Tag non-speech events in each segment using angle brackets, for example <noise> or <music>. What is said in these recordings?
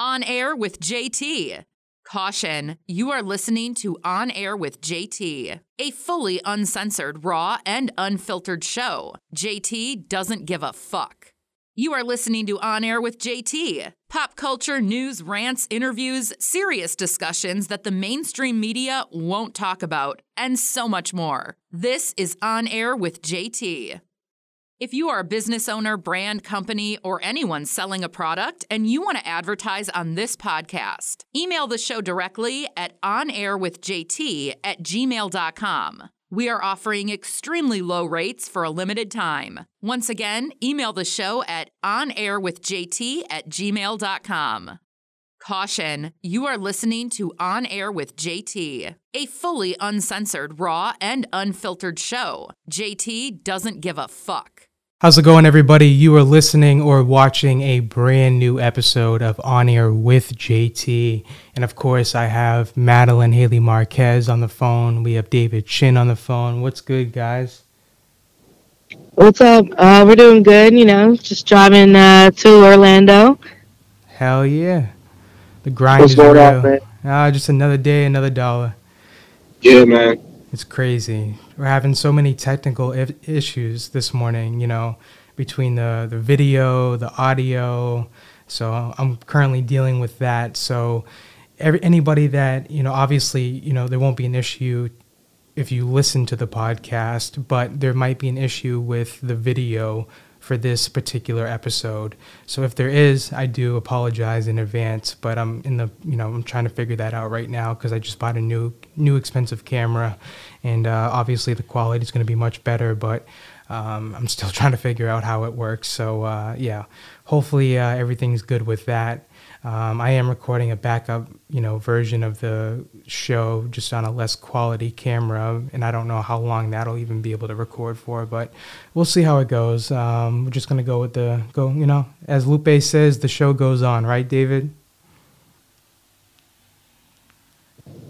On Air with JT. Caution, you are listening to On Air with JT, a fully uncensored, raw, and unfiltered show. JT doesn't give a fuck. You are listening to On Air with JT. Pop culture, news, rants, interviews, serious discussions that the mainstream media won't talk about, and so much more. This is On Air with JT. If you are a business owner, brand, company, or anyone selling a product and you want to advertise on this podcast, email the show directly at onairwithjt at gmail.com. We are offering extremely low rates for a limited time. Once again, email the show at onairwithjt at gmail.com. Caution, you are listening to On Air with JT, a fully uncensored, raw, and unfiltered show. JT doesn't give a fuck. How's it going, everybody? You are listening or watching a brand new episode of On Air with JT. And of course, I have Madeline Haley Marquez on the phone. We have David Chin on the phone. What's good, guys? What's up? Uh, we're doing good, you know, just driving uh, to Orlando. Hell yeah. The grind What's is going real. on, man? Ah, just another day, another dollar. Yeah, man. It's crazy. We're having so many technical I- issues this morning, you know, between the, the video, the audio. So I'm currently dealing with that. So every, anybody that, you know, obviously, you know, there won't be an issue if you listen to the podcast, but there might be an issue with the video for this particular episode. So if there is, I do apologize in advance, but I'm in the, you know, I'm trying to figure that out right now because I just bought a new, new expensive camera, and uh, obviously the quality is going to be much better, but um, I'm still <laughs> trying to figure out how it works. So uh, yeah, hopefully uh, everything's good with that. Um, I am recording a backup, you know, version of the show just on a less quality camera, and I don't know how long that'll even be able to record for, but we'll see how it goes. Um, we're just gonna go with the go, you know, as Lupe says, the show goes on, right, David?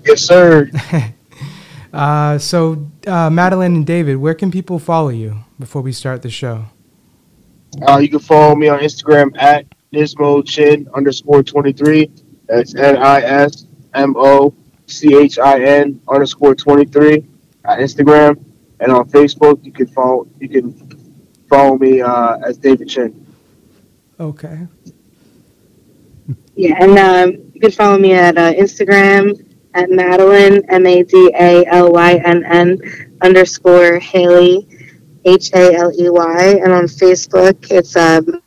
Yes, sir. <laughs> Uh, so, uh, Madeline and David, where can people follow you before we start the show? Uh, you can follow me on Instagram at Nismo Chin underscore 23. That's N I S M O C H I N underscore 23 on Instagram. And on Facebook, you can follow you can follow me uh, as David Chin. Okay. Yeah, and um, you can follow me at uh, Instagram at Madeline, M A D A L Y N N underscore Haley, H A L E Y. And on Facebook, it's um,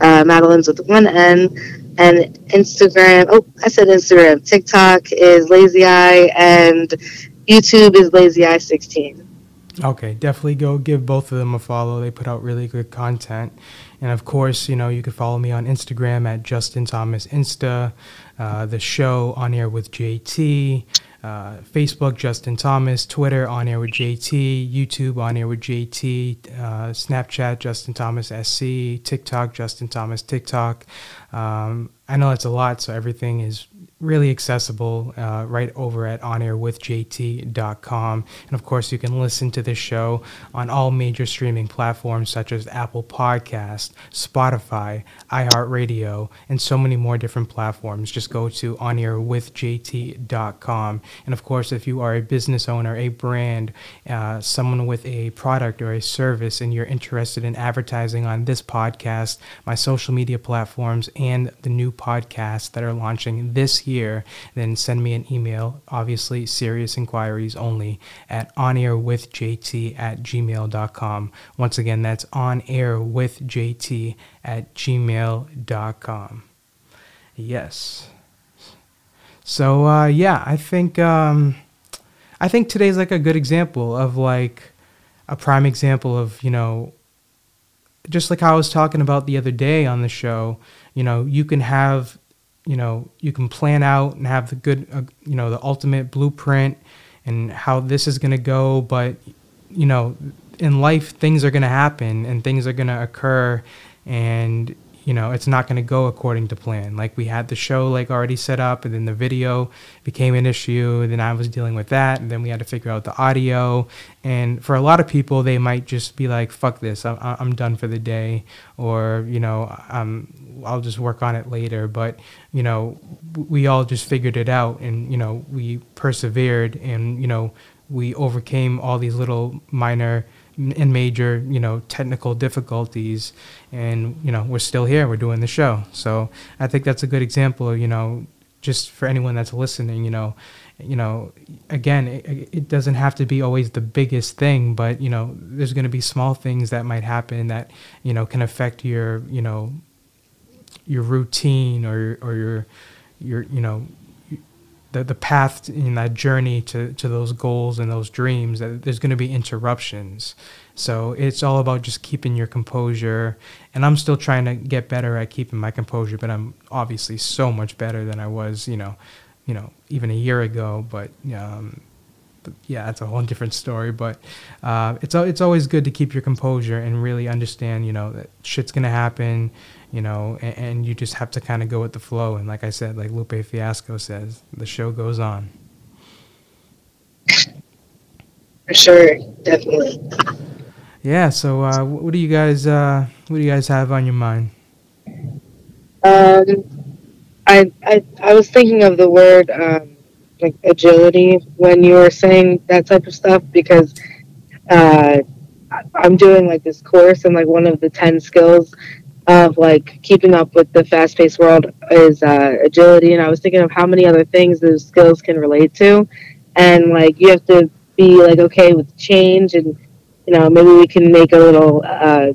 uh, Madeline's with one N. And Instagram, oh, I said Instagram. TikTok is Lazy Eye, and YouTube is Lazy Eye 16. Okay, definitely go give both of them a follow. They put out really good content. And of course, you know, you can follow me on Instagram at Justin Thomas Insta, uh, the show On Air with JT, uh, Facebook Justin Thomas, Twitter On Air with JT, YouTube On Air with JT, uh, Snapchat Justin Thomas SC, TikTok Justin Thomas TikTok. Um, I know it's a lot, so everything is really accessible uh, right over at onairwithjt.com. And of course, you can listen to this show on all major streaming platforms such as Apple Podcast, Spotify, iHeartRadio, and so many more different platforms. Just go to onairwithjt.com. And of course, if you are a business owner, a brand, uh, someone with a product or a service, and you're interested in advertising on this podcast, my social media platforms, and the new podcasts that are launching this year, then send me an email. Obviously, serious inquiries only at onairwithjt at gmail.com. Once again, that's onairwithjt at gmail.com. Yes. So uh, yeah, I think um, I think today's like a good example of like a prime example of you know just like I was talking about the other day on the show. You know, you can have you know you can plan out and have the good uh, you know the ultimate blueprint and how this is going to go, but you know in life things are going to happen and things are going to occur and you know it's not going to go according to plan. Like we had the show like already set up and then the video became an issue and then i was dealing with that and then we had to figure out the audio. And for a lot of people they might just be like fuck this i'm, I'm done for the day or you know um, i'll just work on it later. But you know we all just figured it out and you know we persevered and you know we overcame all these little minor and major, you know, technical difficulties, and you know, we're still here. We're doing the show. So I think that's a good example. You know, just for anyone that's listening, you know, you know, again, it, it doesn't have to be always the biggest thing, but you know, there's going to be small things that might happen that you know can affect your, you know, your routine or or your your you know the, the path in that journey to, to those goals and those dreams that there's going to be interruptions. So it's all about just keeping your composure and i'm still trying to get better at keeping my composure but i'm obviously so much better than i was you know you know even a year ago but um, yeah, that's a whole different story. But uh, it's it's always good to keep your composure and really understand, you know, that shit's gonna happen you know, and, and you just have to kind of go with the flow. And like I said, like Lupe Fiasco says, the show goes on. For sure, definitely. Yeah. So, uh, what do you guys, uh, what do you guys have on your mind? Um, I I I was thinking of the word um, like agility when you were saying that type of stuff because uh, I'm doing like this course and like one of the ten skills of like keeping up with the fast paced world is uh, agility. And I was thinking of how many other things those skills can relate to. And like you have to be like okay with change and you know maybe we can make a little uh,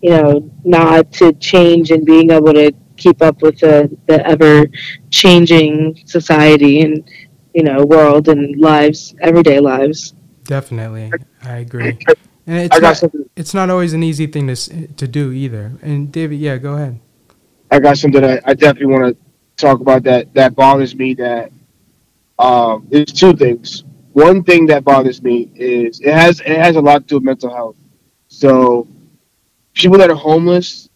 you know nod to change and being able to keep up with the, the ever changing society and you know world and lives everyday lives definitely i agree <clears throat> and it's not, it's not always an easy thing to to do either. And David, yeah, go ahead. I got something I, I definitely want to talk about that that bothers me. That um, there's two things. One thing that bothers me is it has it has a lot to do with mental health. So people that are homeless,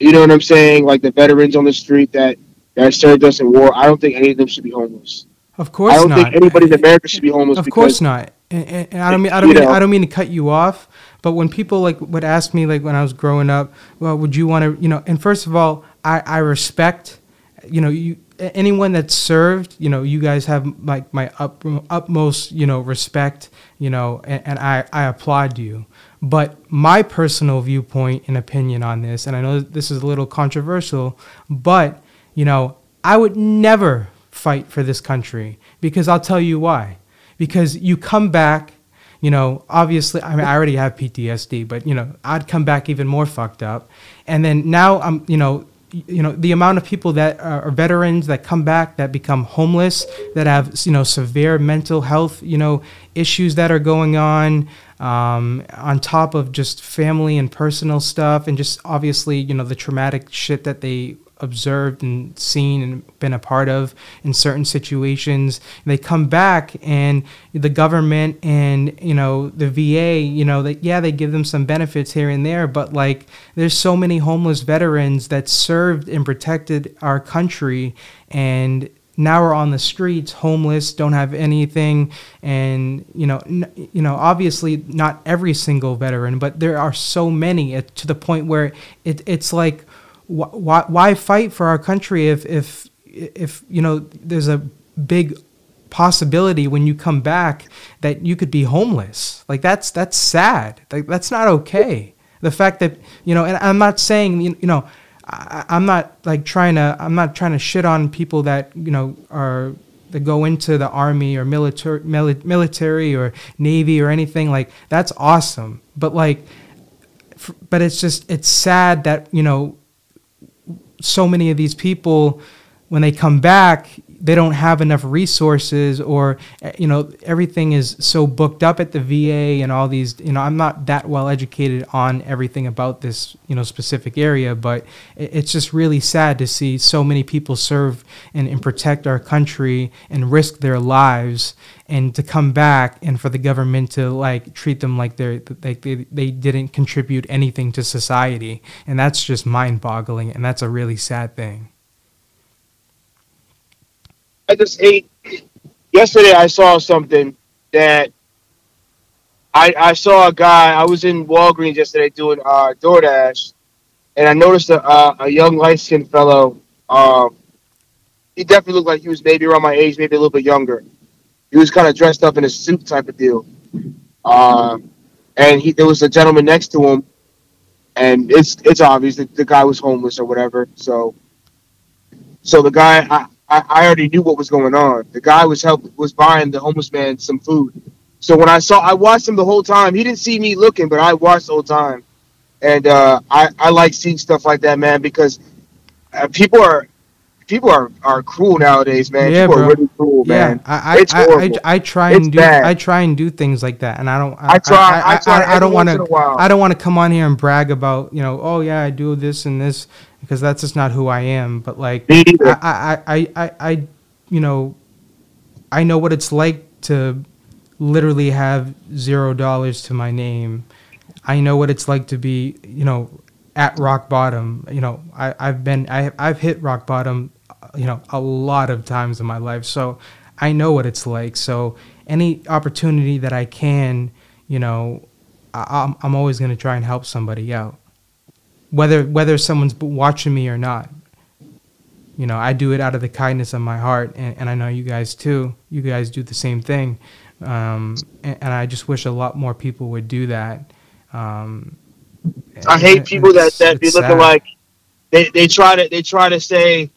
you know what I'm saying, like the veterans on the street that that served us in war. I don't think any of them should be homeless. Of course not. I don't not. think anybody in America should be homeless. Of course not and, and, and I don't mean I don't mean, I don't mean to cut you off, but when people like would ask me like when I was growing up, well, would you want to you know? And first of all, I I respect, you know, you anyone that served, you know, you guys have like my up, utmost you know respect, you know, and, and I I applaud you. But my personal viewpoint and opinion on this, and I know this is a little controversial, but you know, I would never fight for this country because I'll tell you why because you come back you know, obviously, I mean, I already have PTSD, but you know, I'd come back even more fucked up. And then now I'm, you know, you know, the amount of people that are veterans that come back that become homeless, that have, you know, severe mental health, you know, issues that are going on, um, on top of just family and personal stuff, and just obviously, you know, the traumatic shit that they observed and seen and been a part of in certain situations. They come back and the government and you know the VA, you know that yeah they give them some benefits here and there, but like there's so many homeless veterans that served and protected our country and now we're on the streets homeless don't have anything and you know n- you know obviously not every single veteran but there are so many to the point where it, it's like why, why fight for our country if, if, if, you know, there's a big possibility when you come back that you could be homeless? Like that's, that's sad. Like that's not okay. The fact that, you know, and I'm not saying, you know, I, I'm not like trying to, I'm not trying to shit on people that, you know, are, that go into the army or military, military or navy or anything like that's awesome but like but it's just it's sad that you know so many of these people when they come back they don't have enough resources or uh, you know everything is so booked up at the VA and all these you know I'm not that well educated on everything about this you know specific area but it's just really sad to see so many people serve and, and protect our country and risk their lives and to come back and for the government to like treat them like they're like they, they didn't contribute anything to society. And that's just mind-boggling and that's a really sad thing I just hate. Yesterday, I saw something that I I saw a guy. I was in Walgreens yesterday doing uh, DoorDash, and I noticed a a, a young light skinned fellow. Um, he definitely looked like he was maybe around my age, maybe a little bit younger. He was kind of dressed up in a suit type of deal. Um, and he there was a gentleman next to him, and it's it's obvious that the guy was homeless or whatever. So, so the guy I, I, I already knew what was going on. The guy was help was buying the homeless man some food. So when I saw, I watched him the whole time. He didn't see me looking, but I watched the whole time. And uh, I I like seeing stuff like that, man, because uh, people are people are, are cruel nowadays, man. Yeah, people bro. are really cruel, yeah man. I I, It's I, I. I try It's and do bad. I try and do things like that and I don't I try- I try I, every don't want in a while. to I don't want to come on here and brag about you know oh yeah I do this and this because that's just not who I am but like I, I, I, I, I, you know, I know what it's like to literally have zero dollars to my name. I know what it's like to be, you know, at rock bottom. You know, I, I've been, I, I've hit rock bottom, you know, a lot of times in my life. So I know what it's like. So any opportunity that I can, you know, I, I'm, I'm always going to try and help somebody out. Whether, whether someone's watching me or not. You know i do it out of the kindness of my heart and, and i know you guys too. You guys do the same thing. Um, and, and i just wish a lot more people would do that. Um, I hate and people that that be looking sad. like they, they try to they try to say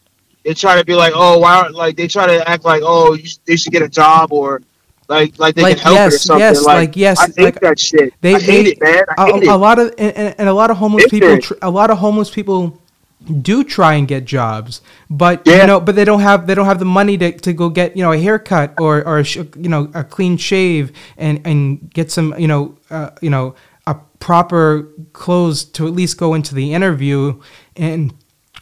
they try to be like oh why aren't like they try to act like oh you, they should get a job or like like they Like, can help it or something. yes, like, like, yes, I hate like, that shit. they- I hate they- it man. I a, hate it. a lot of and, and and a lot of homeless people tr- a lot of homeless people do try and get jobs but Yeah. you know but they don't have they don't have the money to, to go get you know a haircut or or a sh- you know a clean shave and and get some you know uh, you know a proper clothes to at least go into the interview. And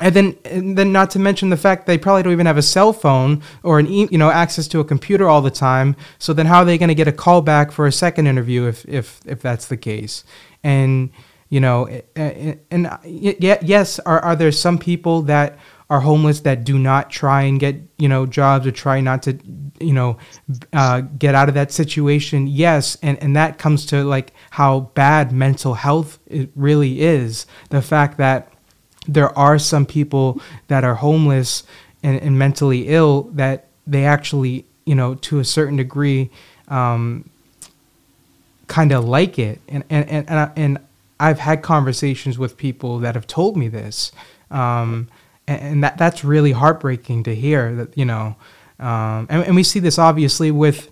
and then and then not to mention the fact they probably don't even have a cell phone or an e- you know access to a computer all the time. So then how are they going to get a call back for a second interview if if if that's the case? And you know and, and yet yes are, are there some people that are homeless that do not try and get you know jobs or try not to you know uh, get out of that situation? Yes and and that comes to like how bad mental health it really is. The fact that there are some people that are homeless and, and mentally ill that they actually you know to a certain degree um, kind of like it. And and and and, I, and I've had conversations with people that have told me this um, and, and that that's really heartbreaking to hear that you know um, and, and we see this obviously with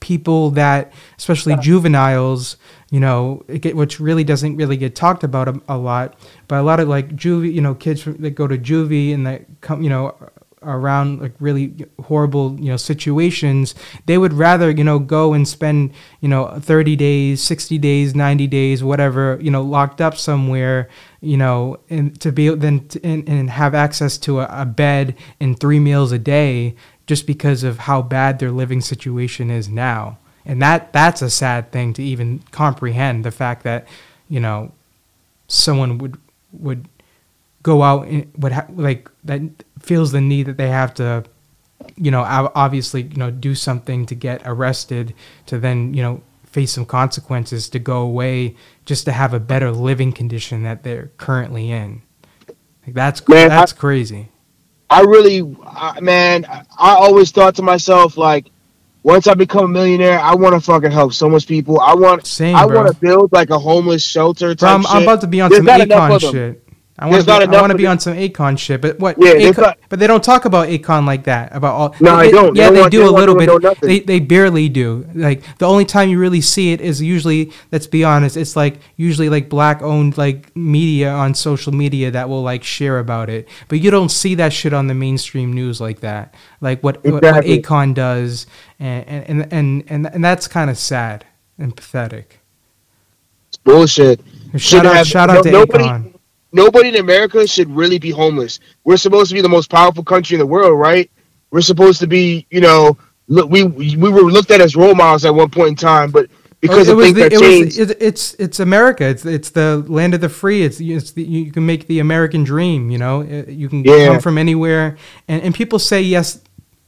people that especially juveniles you know get, which really doesn't really get talked about a, a lot but a lot of like juvie you know kids from- that go to juvie and that come you know around like really horrible you know situations they would rather you know go and spend you know 30 days 60 days 90 days whatever you know locked up somewhere you know and to be then and, and have access to a, a bed and three meals a day just because of how bad their living situation is now and that that's a sad thing to even comprehend the fact that you know someone would would go out and would ha- like that feels the need that they have to you know obviously you know do something to get arrested to then you know face some consequences to go away just to have a better living condition that they're currently in. Like that's Man, I- that's crazy. I really, I, man, I I always thought to myself like, once I become a millionaire, I want to fucking help so much people. I want, Same, I want to build like a homeless shelter. Bro, Type I'm, I'm about to be on There's some not enough Akon of them. shit I want to be, I want to be on some Akon shit, but what? Yeah, there's Akon, not- but they don't talk about Akon like that. About all. No, I they- don't. Yeah, they want- do they a little want to know bit. They they barely do. Like the only time you really see it is usually. Let's be honest. It's like usually like black owned like media on social media that will like share about it. But you don't see that shit on the mainstream news like that. Like what what, what Akon does, and and and and, and that's kind of sad and pathetic. It's bullshit. Shout Should out, have- shout out no- to nobody- Akon. Nobody in America should really be homeless. We're supposed to be the most powerful country in the world, right? We're supposed to be, you know, look, we we were looked at as role models at one point in time, but because it of was things the, that it changed, was, it, it's it's America. It's it's the land of the free. It's, it's the, you can make the American dream. You know, Uh, you can Yeah. come from anywhere, and and people say yes.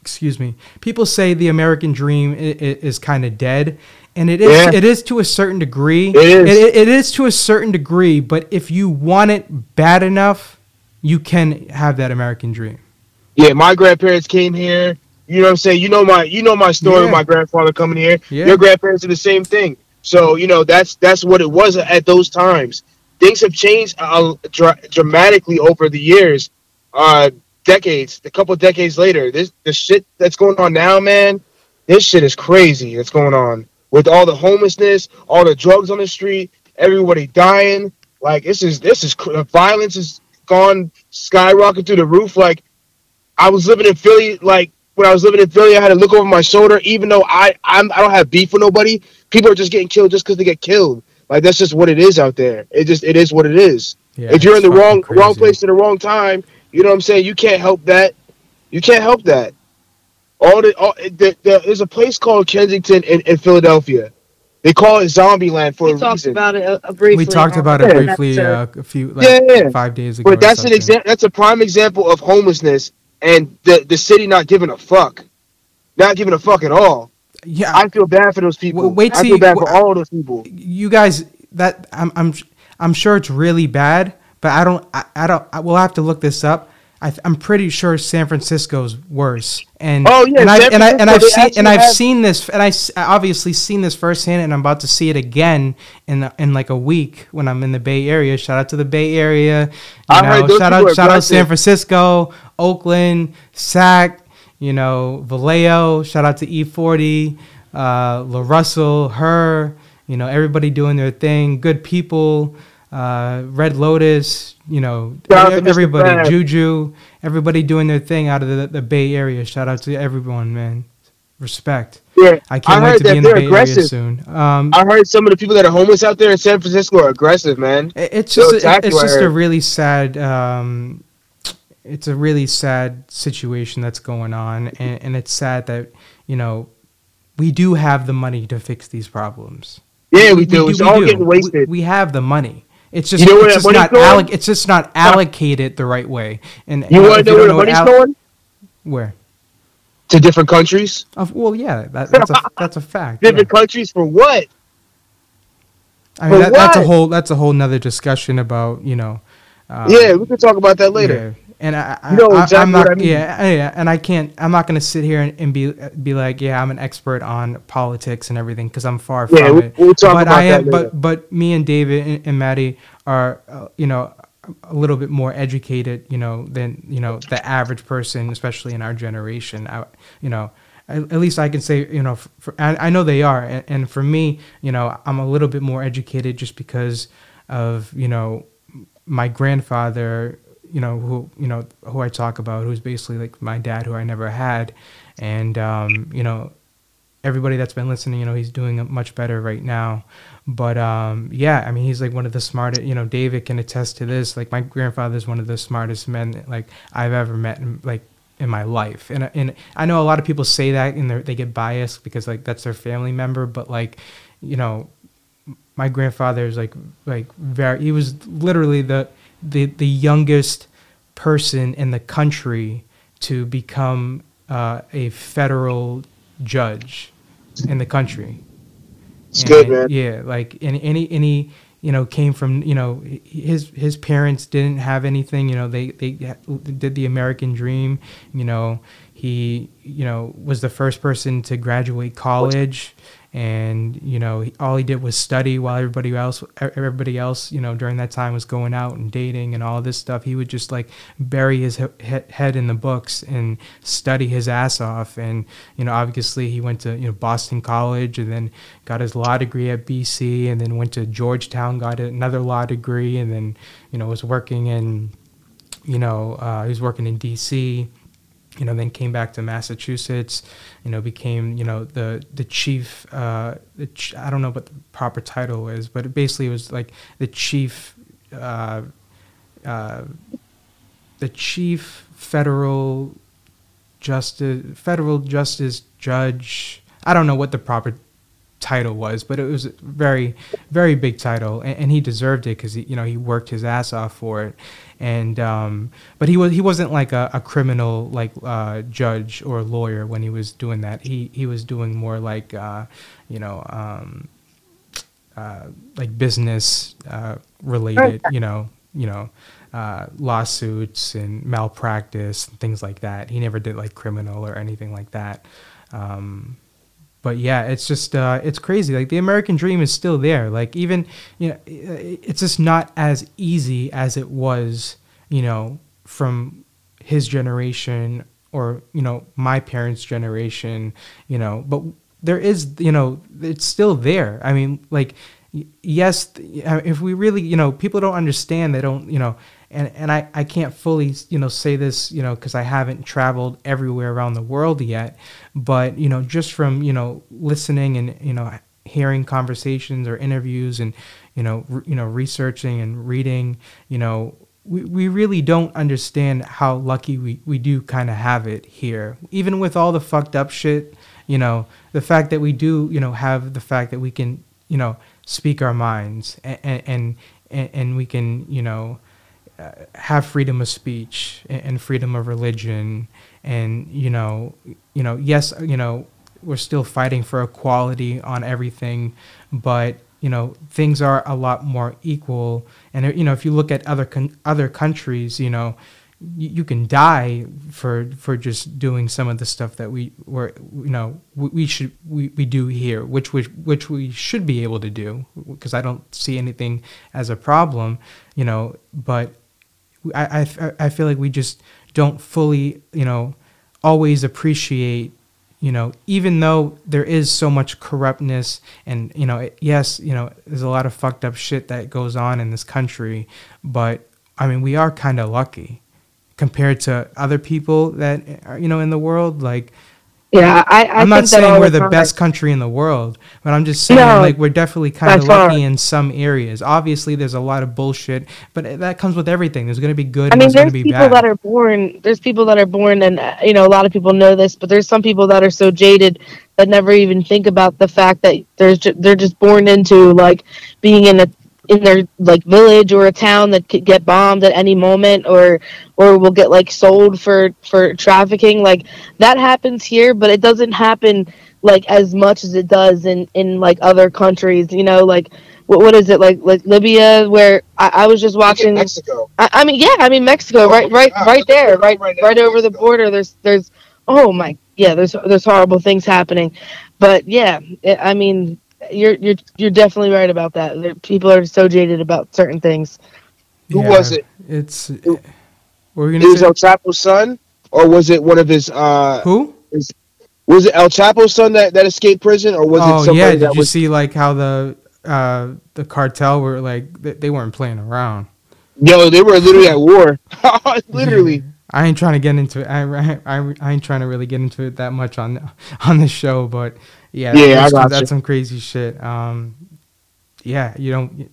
Excuse me. People say the American dream i- i- is kind of dead, and it is. Yeah. It is to a certain degree. It is. It, it is to a certain degree. But if you want it bad enough, you can have that American dream. yeah, my grandparents came here. You know what I'm saying? You know my you know my story Yeah. of my grandfather coming here. Yeah. Your grandparents did the same thing. So, you know, that's that's what it was at those times. Things have changed uh, dra- dramatically over the years. Uh decades, a couple decades later. This the shit that's going on now, man. This shit is crazy. That's going on with all the homelessness, all the drugs on the street, everybody dying. Like this is this is cr- violence has gone skyrocket through the roof. Like I was living in Philly, like when I was living in Philly, I had to look over my shoulder. Even though I I'm, I don't have beef with nobody, people are just getting killed just because they get killed. Like that's just what it is out there. It just it is what it is. Yeah, if you're in the wrong fucking wrong place at the wrong time, you know what I'm saying. You can't help that. You can't help that. All the, all, the, the there's a place called Kensington in, in Philadelphia. They call it Zombie Land for We a talked reason. about it uh, briefly. We talked about it briefly uh, a few like Yeah, yeah. five days ago. But that's an example. That's a prime example of homelessness and the the city not giving a fuck, not giving a fuck at all. Yeah, I feel bad for those people. Well, wait I till feel you- bad for well, all those people. you guys that I'm I'm I'm sure it's really bad, but I don't I, I don't I, we'll have to look this up. I, th- I'm pretty sure San Francisco's worse. And Oh, yeah, and I, and I and I've seen and I've have- seen this and I obviously seen this firsthand, and I'm about to see it again in in like a week when I'm in the Bay Area. Shout out to the Bay Area. You know, shout out shout out San. Francisco, Oakland, Sac, you know, Vallejo. Shout out to E-40, uh, LaRussell, her, you know, everybody doing their thing. Good people. Uh, Red Lotus, you know, Shout out to Mr. everybody, Juju, everybody doing their thing out of the, the Bay Area. Shout out to everyone, man. Respect. Yeah, I can't I wait to be in the Bay aggressive. Area soon. Um, I heard some of the people that are homeless out there in San Francisco are aggressive, man. It's just exactly it's just a really sad um, it's a really sad situation that's going on and, and it's sad that you know we do have the money to fix these problems. Yeah, we do. It's we all do. getting We- wasted. We, have the money. It's just, you know it's, just not alloc- it's just not allocated the right way. And you want to know where the money's going? Where? To different countries. Of, well, yeah, that, that's a <laughs> that's a fact. yeah. Different countries for what? I mean, that, that's a whole that's a whole nother discussion about you know. Um, yeah, we can talk about that later. Yeah. And I, I, You know I, exactly I'm not, I mean. yeah, yeah, and I can't, I'm not gonna sit here and, and be, be like, yeah, I'm an expert on politics and everything, because I'm far Yeah, from we- it. we'll talk but about I am, that later. but, but me and David and, and Maddie are, uh, you know, a little bit more educated, you know, than you know the average person, especially in our generation. I, you know, at, at least I can say, you know, for, I, I know they are, and, and for me, you know, I'm a little bit more educated just because of you know my grandfather, you know, who you know who I talk about, who's basically like my dad, who I never had, and um, you know, everybody that's been listening, you know, he's doing much better right now. But um, yeah, I mean, he's like one of the smartest. You know, David can attest to this. Like my grandfather's one of the smartest men like I've ever met. In, like in my life, and and I know a lot of people say that and they get biased because like that's their family member, but like, you know, my grandfather is like like very he was literally the the the youngest person in the country to become uh, a federal judge in the country. It's good, man. Yeah, like any any any you know came from you know his his parents didn't have anything. You know they they did the American dream. You know he you know was the first person to graduate college and you know all he did was study while everybody else everybody else you know during that time was going out and dating and all this stuff. He would just like bury his he- head in the books and study his ass off. And you know obviously he went to you know Boston College and then got his law degree at BC and then went to Georgetown got another law degree and then you know was working in you know uh, he was working in DC you know, then came back to Massachusetts, you know, became, you know, the, the chief, uh, the ch- I don't know what the proper title is, but it basically was like the chief, uh, uh, the chief federal justice, federal justice judge. I don't know what the proper title was, but it was a very, very big title, and, and he deserved it because he, you know he worked his ass off for it and um, but he was he wasn't like a, a criminal like uh, judge or lawyer when he was doing that. He he was doing more like uh, you know um, uh, like business uh, related, you know you know uh, lawsuits and malpractice and things like that. He never did like criminal or anything like that. Um, but yeah, it's just uh, it's crazy. Like the American dream is still there. Like even you know, it's just not as easy as it was. You know, from his generation or you know my parents' generation. You know, but there is you know it's still there. I mean, like yes, if we really you know people don't understand. They don't you know and and I, I can't fully you know say this you know because I haven't traveled everywhere around the world yet, but you know just from you know listening and you know hearing conversations or interviews and you know re, you know researching and reading you know we, we really don't understand how lucky we, we do kind of have it here even with all the fucked up shit you know the fact that we do you know have the fact that we can you know speak our minds and and and, and we can you know uh, Uh, have freedom of speech and freedom of religion and you know you know yes you know we're still fighting for equality on everything but you know things are a lot more equal. And uh, you know if you look at other con- other countries you know you, you can die for for just doing some of the stuff that we were you know we, we should we, we do here which which which we should be able to do because I don't see anything as a problem you know but I, I, I feel like we just don't fully, you know, always appreciate, you know, even though there is so much corruptness and, you know, yes, you know, there's a lot of fucked up shit that goes on in this country, but I mean, we are kind of lucky compared to other people that, are, you know, in the world. Like, yeah, I, I am not saying we're the best country in the world, but I'm just saying no, like we're definitely kind of lucky in some areas. Obviously, there's a lot of bullshit, but that comes with everything. There's going to be good. I mean, there's, there's people that are born. There's people that are born, and uh, you know, a lot of people know this, but there's some people that are so jaded that never even think about the fact that there's ju- they're just born into like being in a in their like village or a town that could get bombed at any moment or or will get like sold for for trafficking like that happens here but it doesn't happen like as much as it does in in like other countries you know like what, what is it like like libya where i, I was just watching mexico. I, I, mean yeah i mean mexico oh right right right there right right, right over the border there's there's oh my yeah there's there's horrible things happening. But yeah it, i mean you're you're you're definitely right about that. People are so jaded about certain things. Who yeah, was it? It's. Who, were you gonna it was El Chapo's son, or was it one of his? uh Who? His, was it El Chapo's son that, that escaped prison, or was oh, it somebody yeah. Did that you was... see like how the uh the cartel were like they, they weren't playing around? Yo, they were literally at war. <laughs> literally. I ain't trying to get into it. I, I, I ain't trying to really get into it that much on on the show, but yeah, yeah, that's, that's you. some crazy shit. Um, yeah, you don't.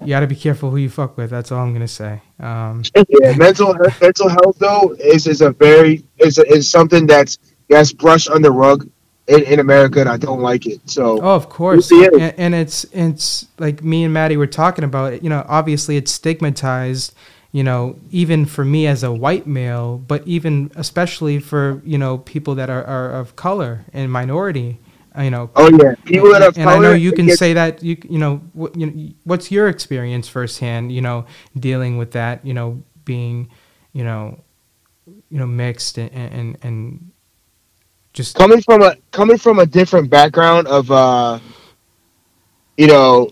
You got to be careful who you fuck with. That's all I'm gonna say. Um, <laughs> yeah, mental mental health though is is a very is is something that's that's brushed under rug in, in America, and I don't like it. So oh, of course, and, and it's it's like me and Maddie were talking about. It, you know, obviously it's stigmatized you know, even for me as a white male, but even especially for, you know, people that are, are of color and minority you know. Oh yeah, people that and, and I know you can say that you you know what you know, what's your experience firsthand, you know, dealing with that, you know, being, you know, you know, mixed and and, and just coming from a coming from a different background of uh you know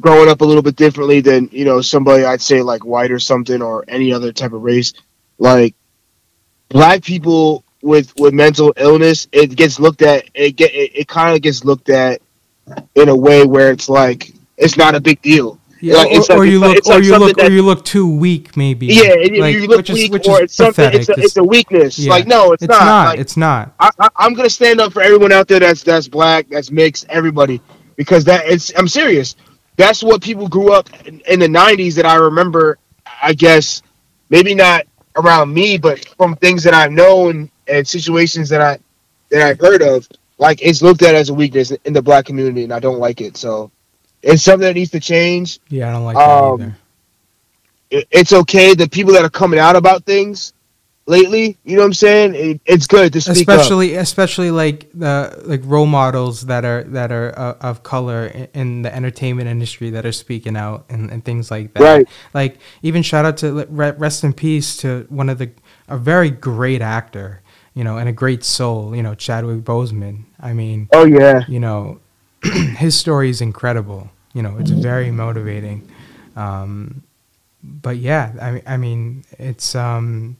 growing up a little bit differently than you know somebody i'd say like white or something or any other type of race like black people with with mental illness it gets looked at it get it, it kind of gets looked at in a way where it's like it's not a big deal yeah, like, or, like- or you look like or you look something or you look too weak maybe yeah Like, you look which is- weak which or is it's something it's a, it's a weakness Yeah. like no it's, it's not, not it's not I, I'm gonna stand up for everyone out there that's that's black, that's mixed, everybody, because that it's. I'm serious. That's what people grew up in, in the '90s that I remember. I guess maybe not around me, but from things that I've known and situations that I that I've heard of. Like it's looked at as a weakness in the black community, and I don't like it. So it's something that needs to change. yeah i don't like that Um, either It, it's okay. The people that are coming out about things lately, you know what I'm saying? It, it's good to speak up. especially especially like the like role models that are that are uh, of color i- in the entertainment industry that are speaking out and, and things like that Right. like even shout out to rest in peace to one of the a very great actor you know and a great soul you know chadwick boseman. I mean Oh yeah. you know <clears throat> his story is incredible. You know it's very motivating. Um but yeah i mean i mean it's um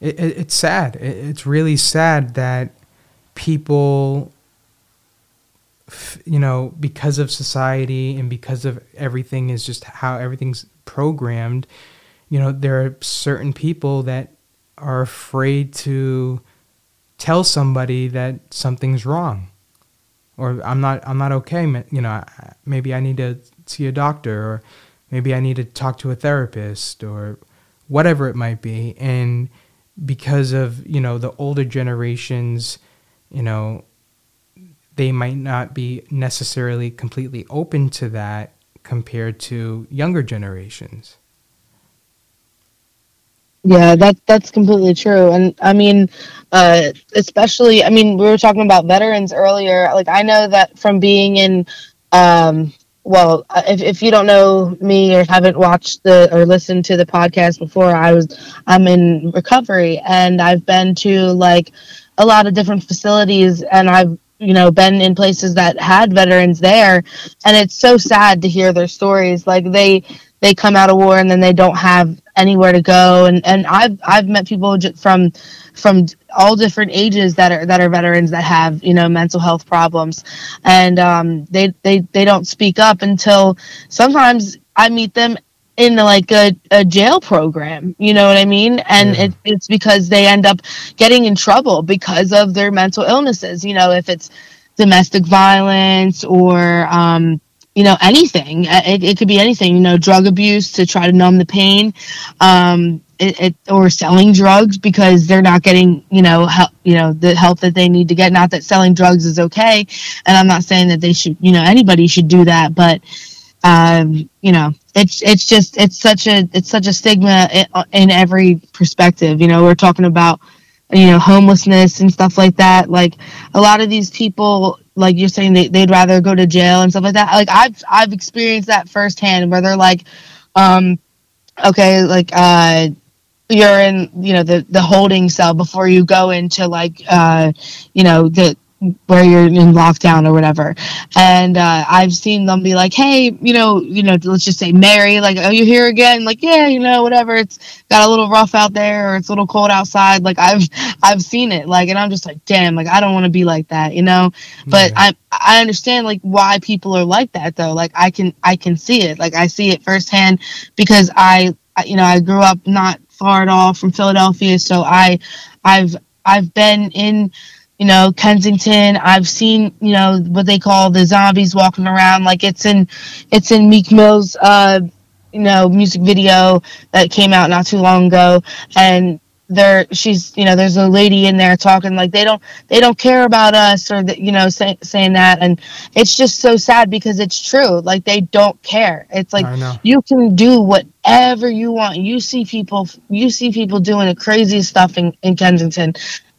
it, it, it's sad. It, it's really sad that people f- you know because of society and because of everything is just how everything's programmed you know there are certain people that are afraid to tell somebody that something's wrong or I'm not I'm not okay. You know, maybe I need to see a doctor, or maybe I need to talk to a therapist, or whatever it might be. And because of you know the older generations, you know, they might not be necessarily completely open to that compared to younger generations. Yeah, that that's completely true. And I mean, uh, especially, I mean, we were talking about veterans earlier. Like, I know that from being in, um, well, uh, if if you don't know me or haven't watched the or listened to the podcast before, I was I'm in recovery and I've been to like a lot of different facilities and I've you know been in places that had veterans there and it's so sad to hear their stories like they they come out of war and then they don't have anywhere to go. And and I've I've met people from from all different ages that are that are veterans that have you know mental health problems. And um they they they don't speak up until sometimes I meet them in like a, a jail program. You know what I mean? And Yeah. it, it's because they end up getting in trouble because of their mental illnesses. You know if it's domestic violence or um you know anything. Uh, it, it could be anything you know drug abuse to try to numb the pain um it, it or selling drugs because they're not getting you know help you know the help that they need to get. Not that selling drugs is okay and i'm not saying that they should you know anybody should do that but um you know it's it's just it's such a it's such a stigma in, in every perspective. You know we're talking about you know homelessness and stuff like that. Like a lot of these people like you're saying they, they'd rather go to jail and stuff like that. Like i've i've experienced that firsthand where they're like um okay like uh you're in you know the the holding cell before you go into like uh you know the where you're in lockdown or whatever. And uh i've seen them be like hey you know you know let's just say mary like oh you're here again? Like yeah you know whatever. It's got a little rough out there or it's a little cold outside. Like i've i've seen it. Like and i'm just like damn like i don't want to be like that you know? But Yeah. i i understand like why people are like that though. Like i can i can see it. Like i see it firsthand because i I- you know i grew up not far at all from philadelphia. So i i've i've been in you know kensington. I've seen you know what they call the zombies walking around. Like it's in it's in meek mill's uh you know music video that came out not too long ago. And there she's you know there's a lady in there talking like they don't they don't care about us or that you know say, saying that. And it's just so sad because it's true. Like they don't care. It's like you can do whatever you want. You see people you see people doing the craziest stuff in, in kensington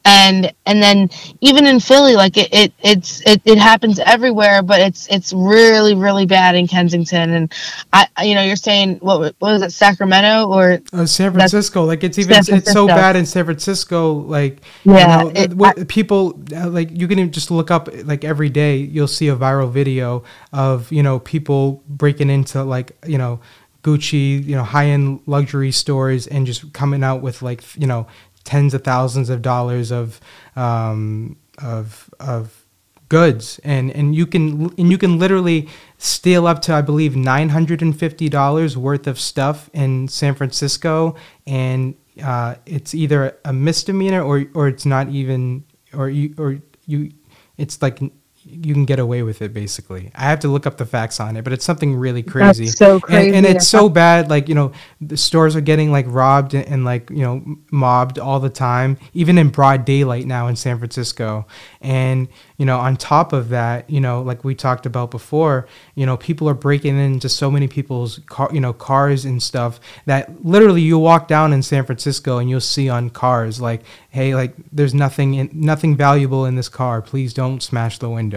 and and then even in Philly, like it, it it's it, it happens everywhere, but it's it's really really bad in Kensington. And I, you know, you're saying what what was it, Sacramento or uh, San Francisco? Like it's even it's so bad in San Francisco. Like yeah, you know, it, what, I, people uh, like you can just look up like every day you'll see a viral video of you know people breaking into like you know Gucci, you know, high end luxury stores and just coming out with like, you know, tens of thousands of dollars of um, of of goods. And and you can and you can literally steal up to I believe nine hundred and fifty dollars worth of stuff in San Francisco. And uh, it's either a misdemeanor or or it's not even or you or you it's like you can get away with it basically. I have to look up the facts on it, but it's something really crazy. That's so crazy. And, and it's so bad. Like, you know, the stores are getting like robbed and, and, like, you know, mobbed all the time, even in broad daylight now in San Francisco. And, you know, on top of that, you know, like we talked about before, you know, people are breaking into so many people's car, you know, cars and stuff that literally you walk down in San Francisco and you'll see on cars like, hey, like there's nothing in, nothing valuable in this car. Please don't smash the window.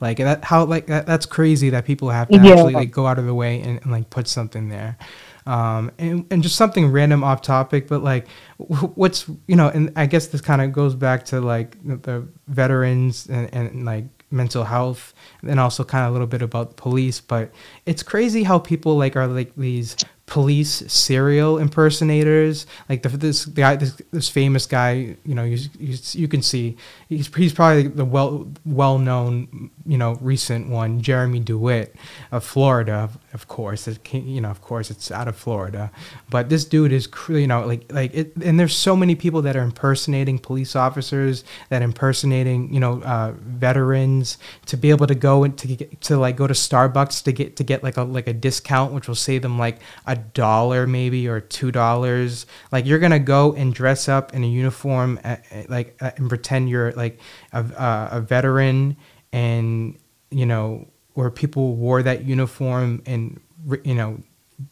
Like that, how like that, that's crazy that people have to yeah. actually like go out of the way and, and like put something there. Um, and, and just something random off topic, but like, what's you know, and I guess this kind of goes back to like the veterans and, and like mental health, and also kind of a little bit about police. But it's crazy how people like are like these police serial impersonators. Like the, this guy, this, this famous guy, you know, you, you, you can see he's, he's probably the well well known, you know, recent one, Jeremy Dewitte of Florida, of course. It, you know, of course, it's out of Florida, but this dude is, you know, like like it. And there's so many people that are impersonating police officers, that impersonating, you know, uh, veterans to be able to go and to get, to like go to Starbucks to get to get like a like a discount, which will save them like a dollar maybe or two dollars like you're gonna go and dress up in a uniform like uh, and pretend you're like a, a veteran and you know where people wore that uniform and you know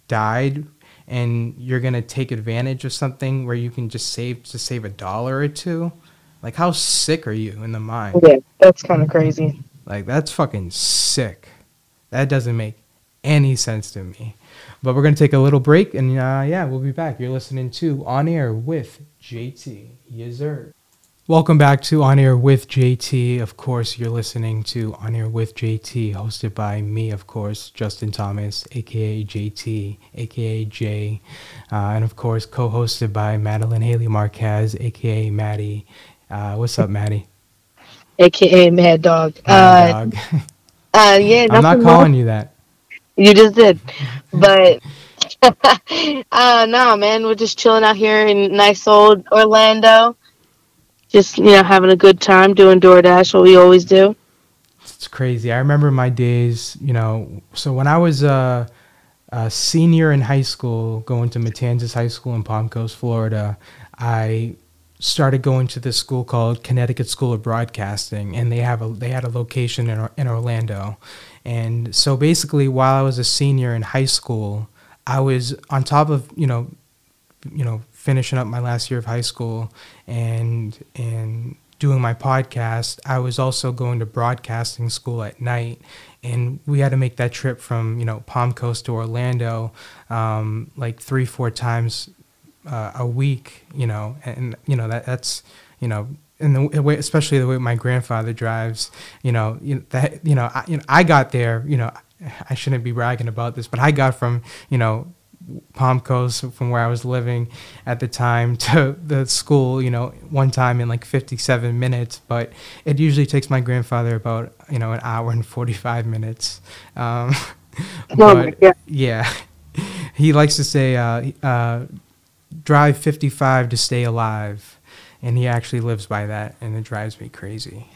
died and you're gonna take advantage of something where you can just save to save a dollar or two like how sick are you in the mind yeah that's kind of crazy like that's fucking sick that doesn't make any sense to me but we're going to take a little break, and uh, yeah, we'll be back. You're listening to On Air with JT. Yes, sir. Welcome back to On Air with JT. Of course, you're listening to On Air with JT, hosted by me, of course, Justin Thomas, aka JT, aka J, uh, and of course, co hosted by Madeline Haley Marquez, aka Maddie. Uh, what's up, Maddie? AKA Mad Dog. Mad uh, Dog. <laughs> uh, yeah, I'm not calling you that. You just did. But <laughs> uh no man, we're just chilling out here in nice old Orlando. Just, you know, having a good time doing DoorDash, what we always do. It's crazy. I remember my days, you know, so when I was a, a senior in high school, going to Matanzas High School in Palm Coast, Florida, I started going to this school called Connecticut School of Broadcasting, and they have a they had a location in in Orlando, and so basically, while I was a senior in high school, I was on top of you know, you know, finishing up my last year of high school and and doing my podcast. I was also going to broadcasting school at night, and we had to make that trip from you know Palm Coast to Orlando, um, like three four times uh, a week. You know, and you know that that's you know and the way, especially the way my grandfather drives, you know, you that you know, I, you know, I got there, you know, I shouldn't be bragging about this, but I got from you know Palm Coast from where I was living at the time <laughs> to the school, you know, one time in like 57 minutes, but it usually takes my grandfather about, you know, an hour and 45 minutes. Um, <laughs> but yeah. yeah, he likes to say, uh, uh, drive 55 to stay alive and he actually lives by that, and it drives me crazy.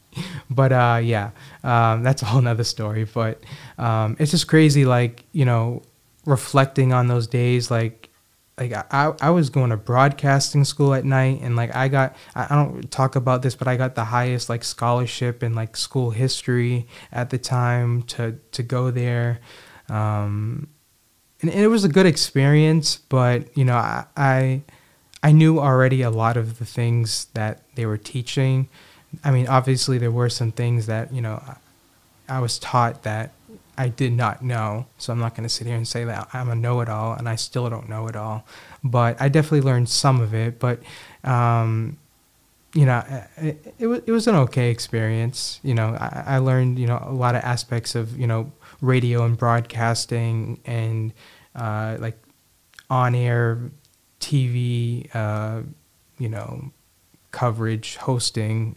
<laughs> but uh, yeah, um, that's a whole nother story. But um, it's just crazy, like you know, reflecting on those days, like like I, I was going to broadcasting school at night and like I got I don't talk about this but I got the highest like scholarship in like school history at the time to to go there um and, and it was a good experience but you know I, I I knew already a lot of the things that they were teaching. I mean, obviously there were some things that you know I was taught that I did not know. So I'm not going to sit here and say that I'm a know-it-all, and I still don't know it all. But I definitely learned some of it. But um, you know, it, it, was it was an okay experience. You know, I, I learned you know a lot of aspects of you know radio and broadcasting and uh, like on-air TV, uh, you know, coverage, hosting.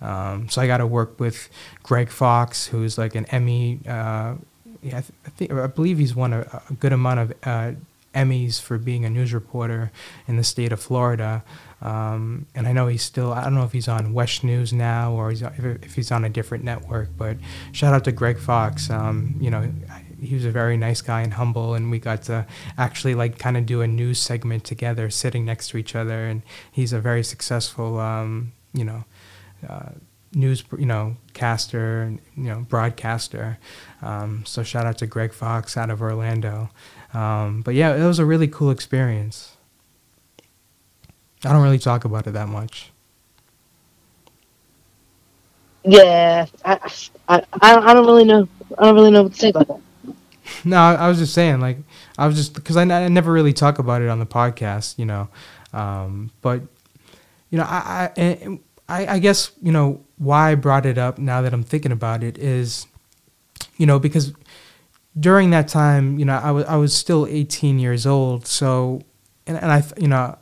Um, so I got to work with Greg Fox, who's like an Emmy. Uh, yeah, I, th- I, think I believe he's won a, a good amount of uh, Emmys for being a news reporter in the state of Florida. Um, and I know he's still, I don't know if he's on WESH News now or he's, if he's on a different network, but shout out to Greg Fox. Um, you know, he was a very nice guy and humble, and we got to actually like kind of do a news segment together, sitting next to each other. And he's a very successful, um, you know, uh, news, you know, caster you know broadcaster. Um, so shout out to Greg Fox out of Orlando. Um, but yeah, it was a really cool experience. I don't really talk about it that much. Yeah, I, I, I don't really know. I don't really know what to say about that. <laughs> No, I was just saying, like, I was just because I, I never really talk about it on the podcast, you know. Um, but you know, I, I I I guess you know why I brought it up now that I'm thinking about it is, you know, because during that time, you know, I was I was still 18 years old, so and, and I you know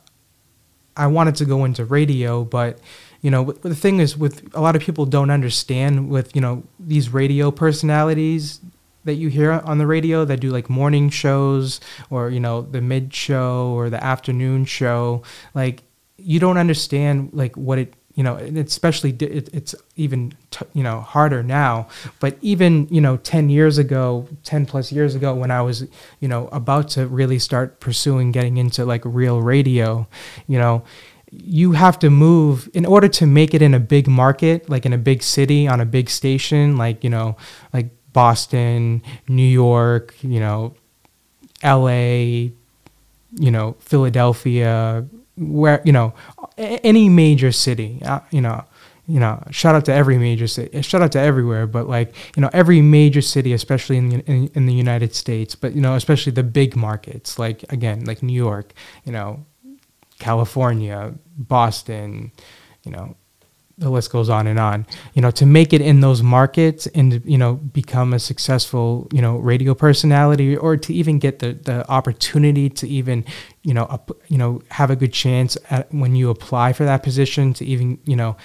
I wanted to go into radio, but you know the thing is with a lot of people don't understand with you know these radio personalities that you hear on the radio that do like morning shows or you know the mid show or the afternoon show like you don't understand like what it you know especially it, it's even t- you know harder now. But even you know 10 years ago 10 plus years ago when i was you know about to really start pursuing getting into like real radio you know you have to move in order to make it in a big market like in a big city on a big station like you know like Boston, New York, you know, LA, you know, Philadelphia, where, you know, any major city, uh, you know, you know, shout out to every major city, shout out to everywhere, but like, you know, every major city, especially in the, in, in the United States, but, you know, especially the big markets, like, again, like New York, you know, California, Boston, you know, the list goes on and on. You know to make it in those markets and you know become a successful you know radio personality or to even get the the opportunity to even you know up, you know have a good chance at, when you apply for that position to even you know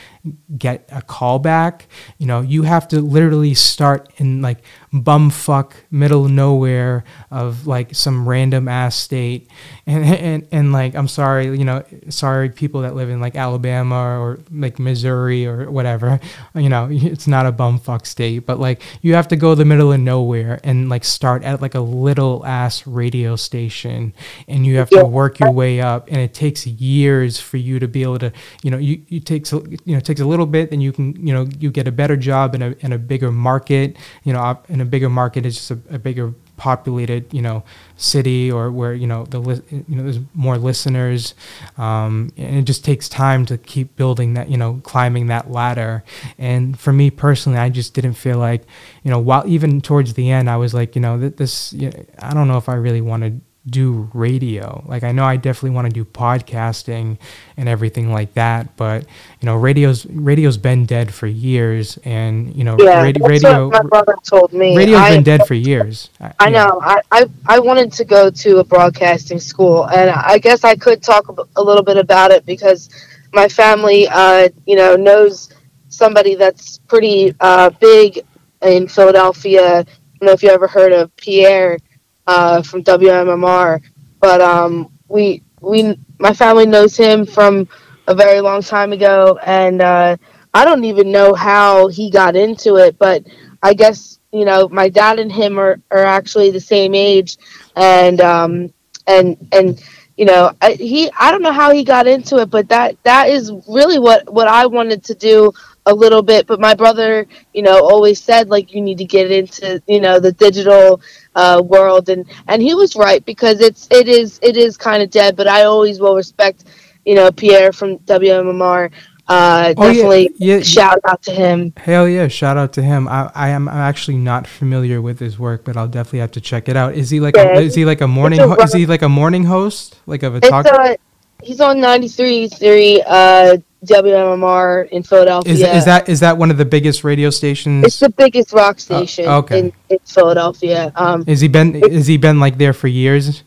get a call back you know you have to literally start in like bumfuck middle nowhere of like some random ass state. <laughs> And and and like I'm sorry you know sorry people that live in like Alabama or like Missouri or whatever. <laughs> You know <laughs> it's not a bumfuck state but like you have to go the middle of nowhere and like start at like a little ass radio station and you have to work your way up and it takes years for you to be able to you know you, you takes you know takes a little bit and you can you know you get a better job in a in a bigger market you know in a bigger market is just a, a bigger populated you know city or where you know the you know there's more listeners um, and it just takes time to keep building that you know climbing that ladder and for me personally I just didn't feel like you know while even towards the end I was like you know this you know, I don't know if I really wanted do radio. Like I know I definitely want to do podcasting and everything like that, but you know, radio's radio's been dead for years, and you know, yeah, radio. radio my brother told me. Radio's I, been dead for years. I know. I, I I wanted to go to a broadcasting school, and I guess I could talk a little bit about it because my family, uh, you know, knows somebody that's pretty uh, big in Philadelphia. I don't know if you ever heard of Pierre uh, from WMMR. But um, we we my family knows him from a very long time ago, and uh, I don't even know how he got into it. But I guess you know my dad and him are, are actually the same age, and um, and and you know I, he I don't know how he got into it, but that that is really what what I wanted to do a little bit but my brother you know always said like you need to get into you know the digital uh, world and and he was right because it's it is it is kind of dead but i always will respect you know, Pierre from WMMR. Uh, Oh, definitely yeah, yeah. shout out to him. Hell yeah! Shout out to him. I, I am I'm actually not familiar with his work, but I'll definitely have to check it out. Is he like Yeah, a, is he like a morning a ho- is he like a morning host like of a It's talk? uh, he's on 93.3 uh, WMMR in Philadelphia. Is, is that is that one of the biggest radio stations? It's the biggest rock station Oh, okay. in, in Philadelphia. Um, Is he been is he been like there for years?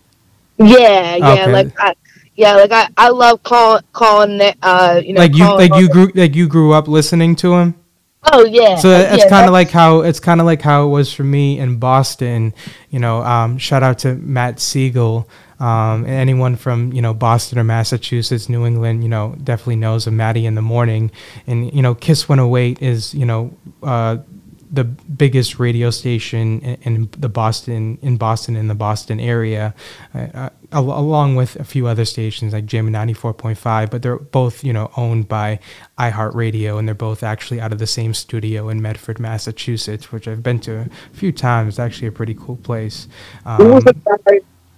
yeah, yeah, Okay. like I, yeah, like I, I love calling calling it, uh, you know, Like you like you grew like you grew up listening to him. Oh yeah, So it's yeah, kind of like how it's kind of like how it was for me in Boston. You know, um, shout out to Matt Siegel. Um, and anyone from you know Boston or Massachusetts, New England, you know, definitely knows of Matty in the morning. And you know, Kiss 108 is you know uh, the biggest radio station in, in the Boston in Boston in the Boston area, uh, uh, al- along with a few other stations like Jam 94.5. But they're both you know owned by iHeartRadio, and they're both actually out of the same studio in Medford, Massachusetts, which I've been to a few times. It's actually a pretty cool place. Um,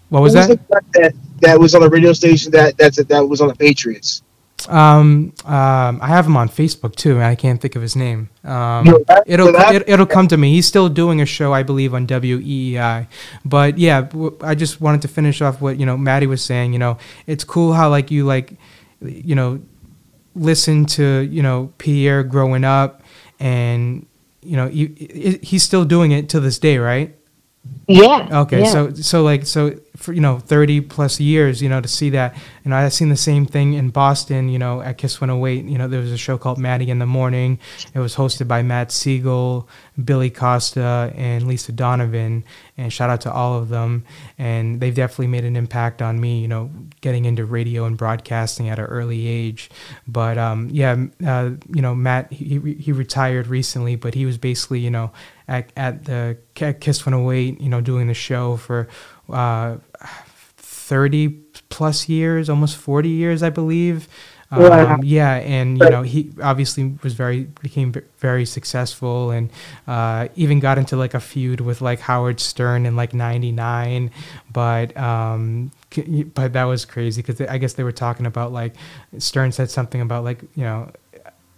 the guy, what was that? that that was on the radio station that that's that was on the Patriots? Um, um, I have him on Facebook too, and I can't think of his name. Um, You that? it'll that- it, it'll come to me. He's still doing a show, I believe, on WEEI. But yeah, w- I just wanted to finish off what you know Maddie was saying. You know, it's cool how like you like, you know, listen to you know Pierre growing up, and you know you, he's still doing it to this day, right? yeah. Okay, yeah. so so like so for you know thirty plus years, you know, to see that, you know, I've seen the same thing in Boston, you know, at Kiss One Hundred Eight. You know, there was a show called Matty in the Morning. It was hosted by Matt Siegel, Billy Costa, and Lisa Donovan. And shout out to all of them. And they've definitely made an impact on me, you know, getting into radio and broadcasting at an early age. But um, yeah, uh, you know, Matt he he retired recently, but he was basically you know at at the Kiss 108, you know, doing the show for uh, 30 plus years, almost 40 years, I believe. Um, Wow. Yeah, and you know, he obviously was very became very successful, and uh, even got into like a feud with like Howard Stern in like '99. But um, c- but that was crazy because I guess they were talking about like Stern said something about like you know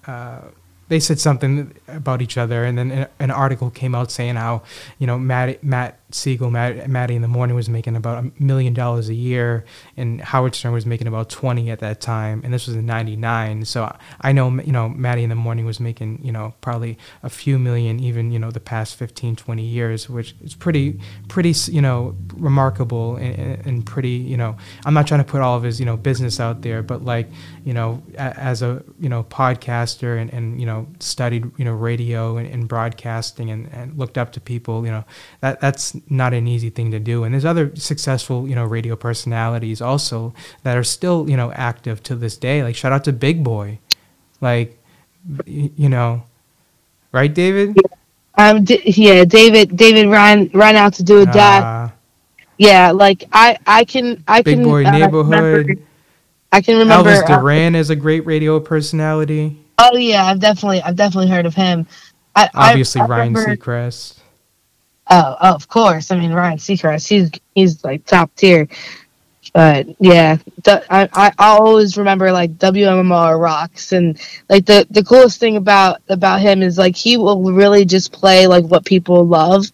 uh, they said something about each other, and then an article came out saying how you know Matt Matt Siegel, Matt, Matty in the morning was making about a million dollars a year, and Howard Stern was making about twenty at that time, and this was in '99. So I know you know Matty in the morning was making you know probably a few million, even you know the past 15, 20 years, which is pretty pretty you know remarkable and, and- and pretty you know I'm not trying to put all of his you know business out there, but like you know as a you know podcaster and, and you know studied you know radio and, and broadcasting and, and looked up to people you know that that's not an easy thing to do and there's other successful you know radio personalities also that are still you know active to this day like shout out to big boy like you know right david Um, D- yeah, David. David ran ran out to do a dad. Uh, yeah, like I I can I big can boy uh, neighborhood remember- I can remember. elvis uh, duran is a great radio personality oh yeah, I've definitely I've definitely heard of him. I, I- obviously I ryan remember- seacrest Oh, oh, of course. I mean, Ryan Seacrest, he's he's like top tier. But yeah, the, I, I always remember like WMMR rocks and like the the coolest thing about about him is like he will really just play like what people love.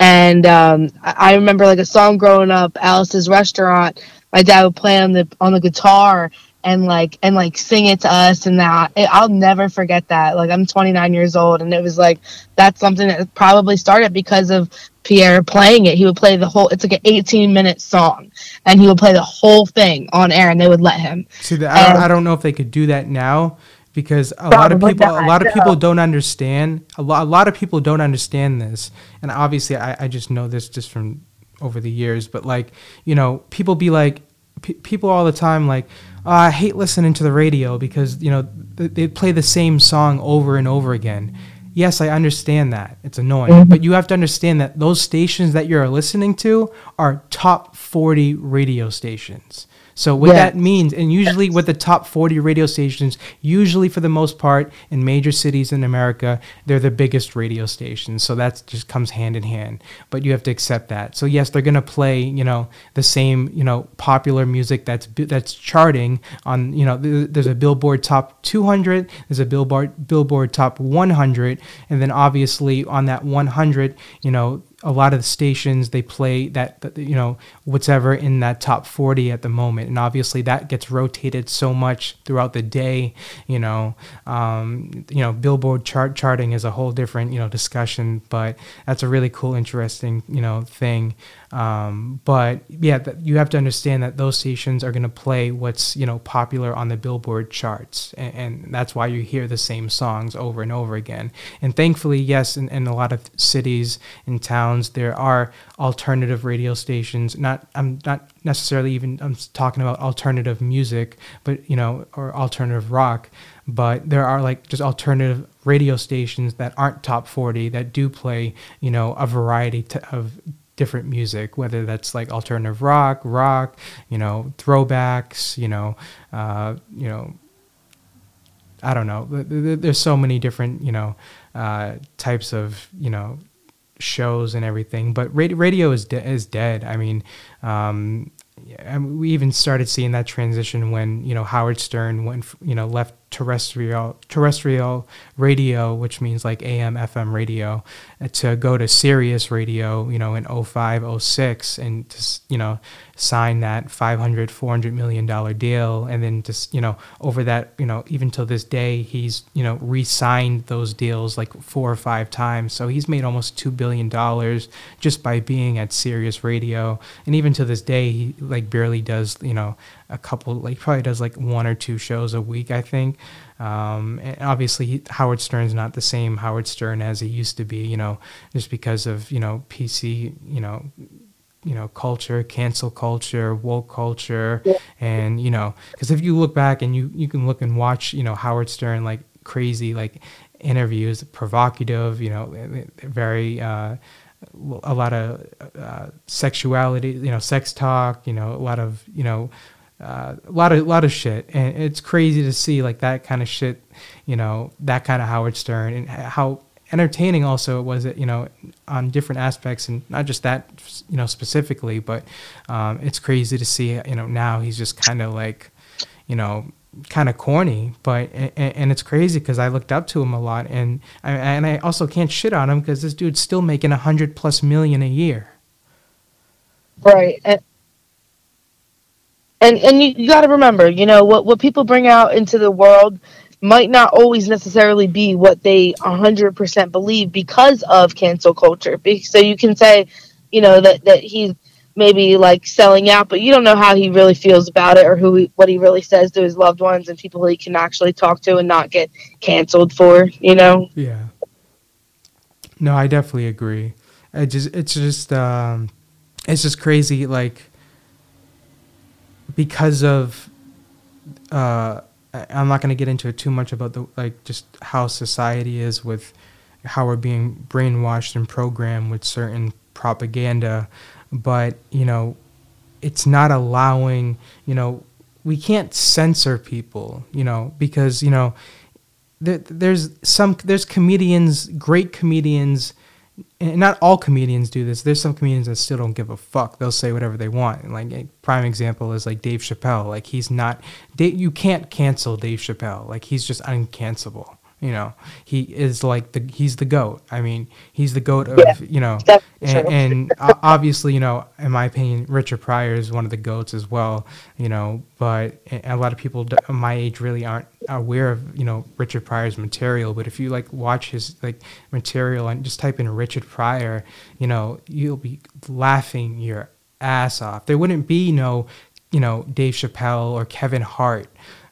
And um, I, I remember like a song growing up, Alice's Restaurant. My dad would play on the on the guitar and like and like sing it to us and that I'll never forget that. Like I'm 29 years old and it was like that's something that probably started because of Pierre playing it. He would play the whole. It's like an 18 minute song, and he would play the whole thing on air, and they would let him. See, the, I, don't, I don't know if they could do that now because a lot of people, a lot of people don't understand. A lot, a lot of people don't understand this, and obviously, I, I just know this just from over the years. But like, you know, people be like, p- people all the time like, oh, I hate listening to the radio because you know th- they play the same song over and over again. Yes, I understand that. It's annoying. Mm-hmm. But you have to understand that those stations that you're listening to are top 40 radio stations. So what that means, and usually with the top 40 radio stations, usually for the most part in major cities in America, they're the biggest radio stations. So that just comes hand in hand. But you have to accept that. So yes, they're gonna play, you know, the same, you know, popular music that's that's charting on, you know, there's a Billboard Top 200, there's a Billboard Billboard Top 100, and then obviously on that 100, you know, a lot of the stations they play that, you know whatever in that top 40 at the moment. And obviously that gets rotated so much throughout the day you know um, you know billboard chart charting is a whole different you know discussion but that's a really cool interesting you know thing um, but yeah, th- you have to understand that those stations are going to play what's you know popular on the Billboard charts, and, and, that's why you hear the same songs over and over again. And thankfully, yes, in, in a lot of cities and towns, there are alternative radio stations. Not I'm not necessarily even I'm talking about alternative music, but you know, or alternative rock. But there are like just alternative radio stations that aren't top 40 that do play you know a variety t- of different music, whether that's like alternative rock, rock, you know, throwbacks, you know, uh, you know, I don't know. There's so many different, you know, uh, types of, you know, shows and everything. But radio is de- is dead. I mean, um, we even started seeing that transition when you know Howard Stern went, you know, left terrestrial terrestrial radio, which means like AM FM radio, uh, to go to Sirius radio, you know, in 05, 06, and just you know sign that 500 400 million dollar deal and then just you know over that you know even till this day he's you know re-signed those deals like four or five times. So he's made almost 2 billion dollars just by being at Sirius radio. And even to this day he like barely does you know a couple like probably does like one or two shows a week I think. Um, and obviously he, Howard Stern's not the same Howard Stern as he used to be you know just because of you know PC you know you know culture cancel culture woke culture yeah. and you know because if you look back and you you can look and watch you know Howard Stern like crazy like interviews provocative you know very uh, a lot of uh, sexuality you know sex talk you know a lot of you know uh, a lot of a lot of shit, and it's crazy to see like that kind of shit, you know, that kind of Howard Stern, and how entertaining also was it, you know, on different aspects, and not just that, you know, specifically, but um, it's crazy to see, you know, now he's just kind of like, you know, kind of corny, but and, and it's crazy because I looked up to him a lot, and I, and I also can't shit on him because this dude's still making a hundred plus million a year. Right, and and and you, you got to remember, you know, what what people bring out into the world might not always necessarily be what they 100% believe because of cancel culture. So you can say, you know, that that he's maybe like selling out, but you don't know how he really feels about it or who he, what he really says to his loved ones and people he can actually talk to and not get canceled for, you know. Yeah. No, I definitely agree. I just it's just um it's just crazy like because of uh, I'm not going to get into it too much about the like just how society is with how we're being brainwashed and programmed with certain propaganda, but you know, it's not allowing you know we can't censor people you know because you know there, there's some there's comedians great comedians and not all comedians do this. There's some comedians that still don't give a fuck. They'll say whatever they want. And like a prime example is like Dave Chappelle. Like he's not. you can't cancel Dave Chappelle. Like he's just uncancelable. You know, he is like the he's the goat. I mean, he's the goat of yeah, you know, and, and obviously, you know, in my opinion, Richard Pryor is one of the goats as well. You know, but a lot of people my age really aren't aware of you know Richard Pryor's material. But if you like watch his like material and just type in Richard Pryor, you know, you'll be laughing your ass off. There wouldn't be no, you know, Dave Chappelle or Kevin Hart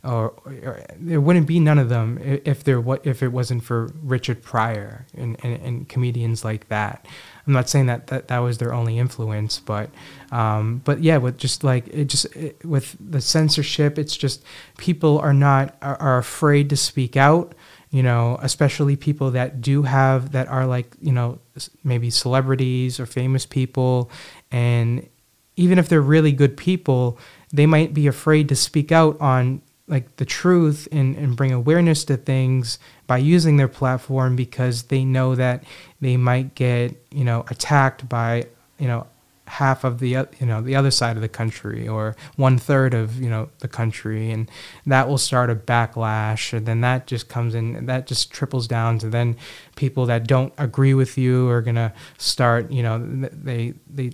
or, or, there wouldn't be none of them if there what if it wasn't for Richard Pryor and, and, and, comedians like that. I'm not saying that, that that was their only influence, but um, but yeah, with just like it just it, with the censorship, it's just people are not are, are afraid to speak out. You know, especially people that do have that are like you know maybe celebrities or famous people, and even if they're really good people, they might be afraid to speak out on like the truth and, and bring awareness to things by using their platform because they know that they might get you know attacked by you know half of the you know the other side of the country or one third of you know the country. And that will start a backlash. And then that just comes in that just triples down to then people that don't agree with you are to start you know they they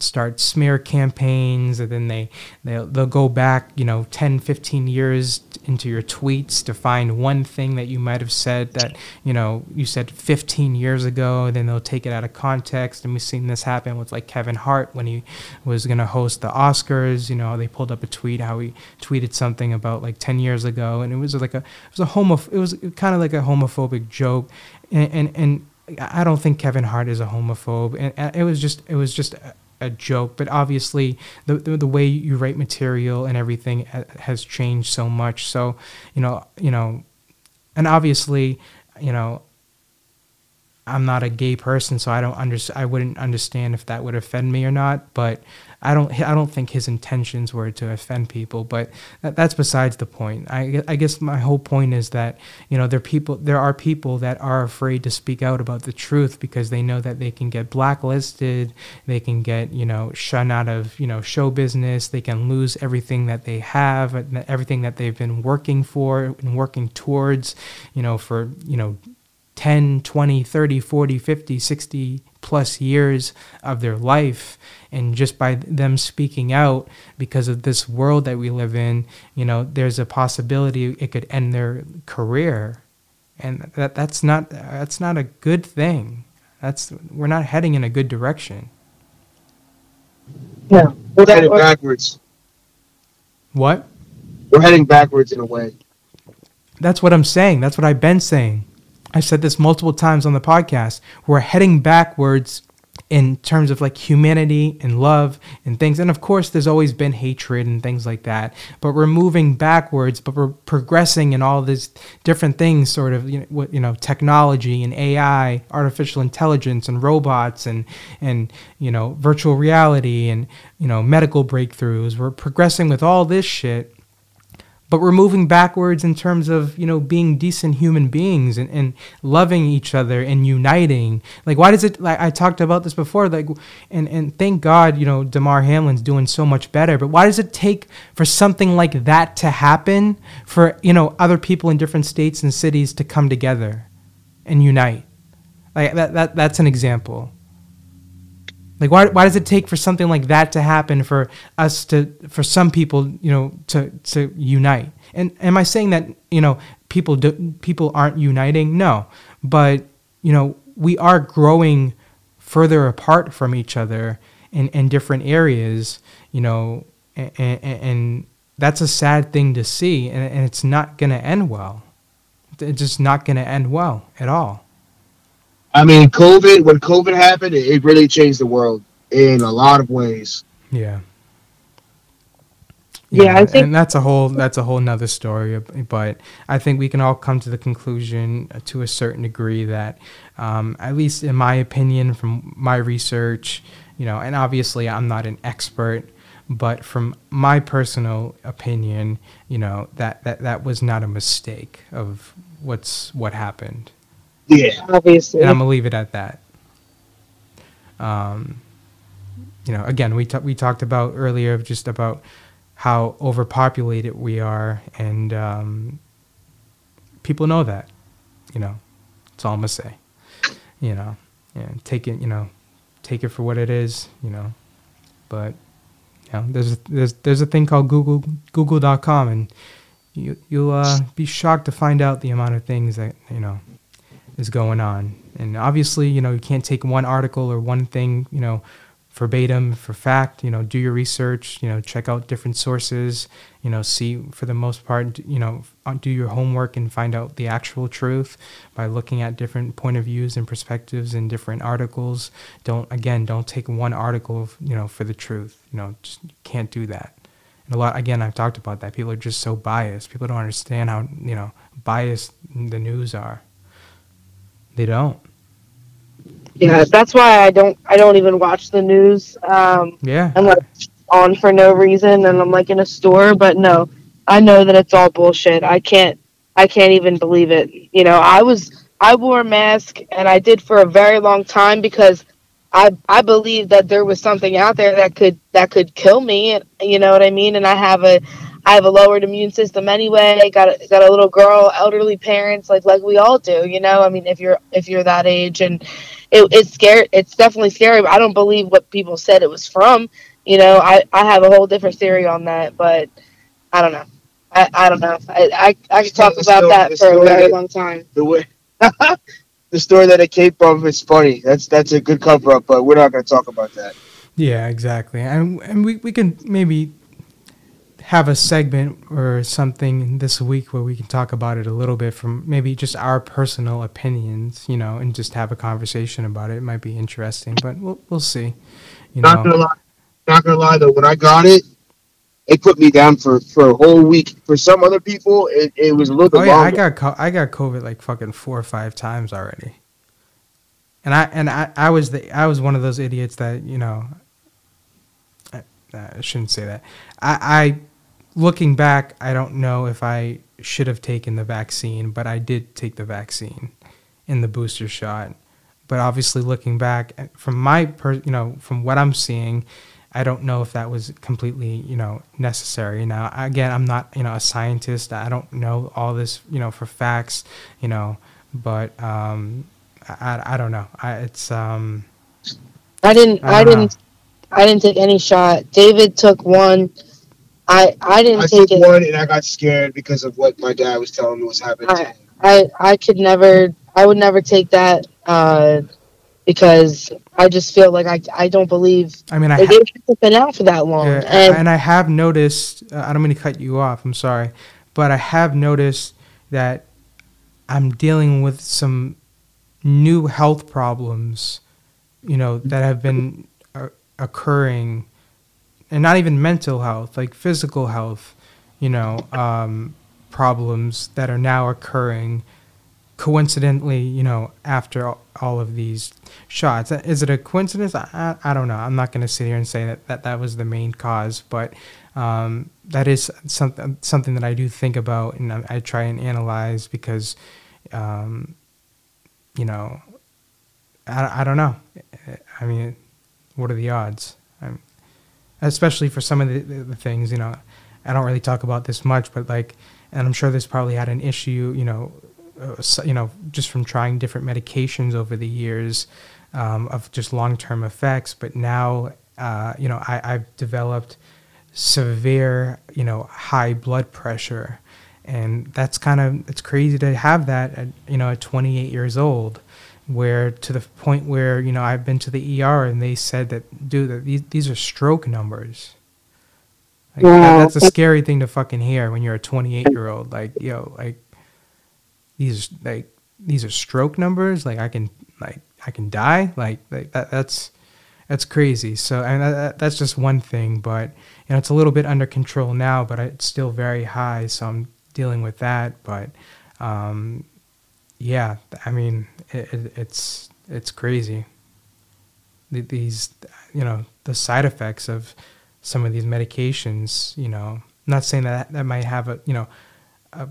start smear campaigns and then they they'll, they'll go back you know 10 15 years into your tweets to find one thing that you might have said that you know you said 15 years ago and then they'll take it out of context. And we've seen this happen with like Kevin Hart when he was going to host the Oscars you know they pulled up a tweet how he tweeted something about like 10 years ago. And it was like a it was a homo it was kind of like a homophobic joke. And and, and I don't think Kevin Hart is a homophobe, and it was just it was just a joke, but obviously the, the, the way you write material and everything uh, has changed so much. So, you know, you know, and obviously, you know, I'm not a gay person, so I don't under, I wouldn't understand if that would offend me or not. But I don't I don't think his intentions were to offend people, but that, that's besides the point. I, I guess my whole point is that you know there people there are people that are afraid to speak out about the truth because they know that they can get blacklisted, they can get you know shut out of you know show business, they can lose everything that they have, everything that they've been working for and working towards, you know for you know 10, 20, 30, 40, 50, 60 plus years of their life. And just by them speaking out because of this world that we live in you know there's a possibility it could end their career. And that that's not that's not a good thing. That's we're not heading in a good direction. Yeah. we're heading backwards. What? We're heading backwards in a way. That's what i'm saying. That's what i've been saying i've said this multiple times on the podcast we're heading backwards in terms of like humanity and love and things. And of course, there's always been hatred and things like that. But we're moving backwards, but we're progressing in all these different things, sort of you know, you know, technology and AI, artificial intelligence and robots and and you know, virtual reality and you know, medical breakthroughs. We're progressing with all this shit but we're moving backwards in terms of you know being decent human beings and, and loving each other and uniting. Like why does it like i talked about this before like and and thank god you know damar hamlin's doing so much better but why does it take for something like that to happen for you know other people in different states and cities to come together and unite? Like that, that that's an example like why why does it take for something like that to happen for us to for some people you know to to unite? And am I saying that you know people do, people aren't uniting? No, but you know we are growing further apart from each other in in different areas. You know, and, and, and that's a sad thing to see, and, and it's not going to end well. It's just not going to end well at all. I mean, COVID, when COVID happened, it, really changed the world in a lot of ways. Yeah. Yeah, yeah I think, and that's a whole that's a whole nother story. But I think we can all come to the conclusion, uh, to a certain degree, that um, at least in my opinion, from my research, you know, and obviously I'm not an expert, but from my personal opinion, you know, that that that was not a mistake of what's what happened. Yeah, obviously. And I'm gonna leave it at that. Um, you know, again, we t- we talked about earlier just about how overpopulated we are, and um, people know that. You know, it's all I'm gonna say. You know, and take it. You know, take it for what it is. You know, but you know, there's there's there's a thing called Google Google.com, and you you'll uh, be shocked to find out the amount of things that you know is going on. And obviously, you know, you can't take one article or one thing, you know, verbatim for fact. You know, do your research. You know, check out different sources. You know, see for the most part, you know, uh, do your homework and find out the actual truth by looking at different point of views and perspectives in different articles. Don't again, don't take one article, you know, for the truth. You know, just can't do that. And a lot again, I've talked about that. People are just so biased. People don't understand how you know biased the news are. They don't. Yeah, that's why I don't. I don't even watch the news. Um, yeah. Unless on for no reason and I'm like in a store, but no, I know that it's all bullshit. I can't I can't even believe it. You know, I was I wore a mask and I did for a very long time because I I believe that there was something out there that could that could kill me. and You know what I mean? And I have a I have a lowered immune system anyway. Got a, got a little girl, elderly parents, like like we all do. You know, I mean, if you're if you're that age, and it, it's scary. It's definitely scary. But I don't believe what people said it was from. You know, I I have a whole different theory on that, but I don't know. I, I don't know. I I, I could talk about that for a very long time. The way <laughs> the story that it came from is funny. That's that's a good cover up, but we're not going to talk about that. Yeah, exactly. And and we, we can maybe have a segment or something this week where we can talk about it a little bit from maybe just our personal opinions, you know, and just have a conversation about it. It might be interesting, but we'll we'll see. You not know. gonna lie, not gonna lie though, when I got it, it put me down for, for a whole week. For some other people, it, it was a little bit. Oh yeah, longer. I got I got COVID like fucking four or five times already. And I and I, I was the I was one of those idiots that you know. I, I shouldn't say that. I, I looking back, I don't know if I should have taken the vaccine, but I did take the vaccine in the booster shot. But obviously, looking back from my per, you know from what I'm seeing I don't know if that was completely, you know, necessary. Now, again, I'm not, you know, a scientist. I don't know all this, you know, for facts, you know, but um, I, I don't know. I, it's um, I didn't, I, I didn't, know. I didn't take any shot. David took one. I, I didn't I take took it. one, and I got scared because of what my dad was telling me was happening. I, I, I could never, I would never take that. Uh, because I just feel like I, I don't believe. I mean, I like, ha- been out for that long, yeah, and, and I have noticed. Uh, I don't mean to cut you off. I'm sorry, but I have noticed that I'm dealing with some new health problems, you know, that have been uh, occurring, and not even mental health, like physical health, you know, um, problems that are now occurring coincidentally, you know, after all of these shots. Is it a coincidence? I, I don't know. I'm not going to sit here and say that, that that was the main cause, but um, that is something something that I do think about and I, I try and analyze because, um, you know, I, I don't know. I mean, what are the odds? I'm, especially for some of the, the things, you know, I don't really talk about this much, but like, and I'm sure this probably had an issue, you know, uh, you know, just from trying different medications over the years um, of just long-term effects. But now, uh, you know, I, I've developed severe, you know, high blood pressure, and that's kind of it's crazy to have that at you know at 28 years old where to the point where you know I've been to the ER and they said that dude that these these are stroke numbers. Like, that, that's a scary thing to fucking hear when you're a 28 year old. Like yo, like these like these are stroke numbers like i can like i can die like, like that that's that's crazy so and that, that's just one thing but you know it's a little bit under control now but it's still very high so i'm dealing with that but um, yeah i mean it, it, it's it's crazy these you know the side effects of some of these medications you know I'm not saying that that might have a you know a,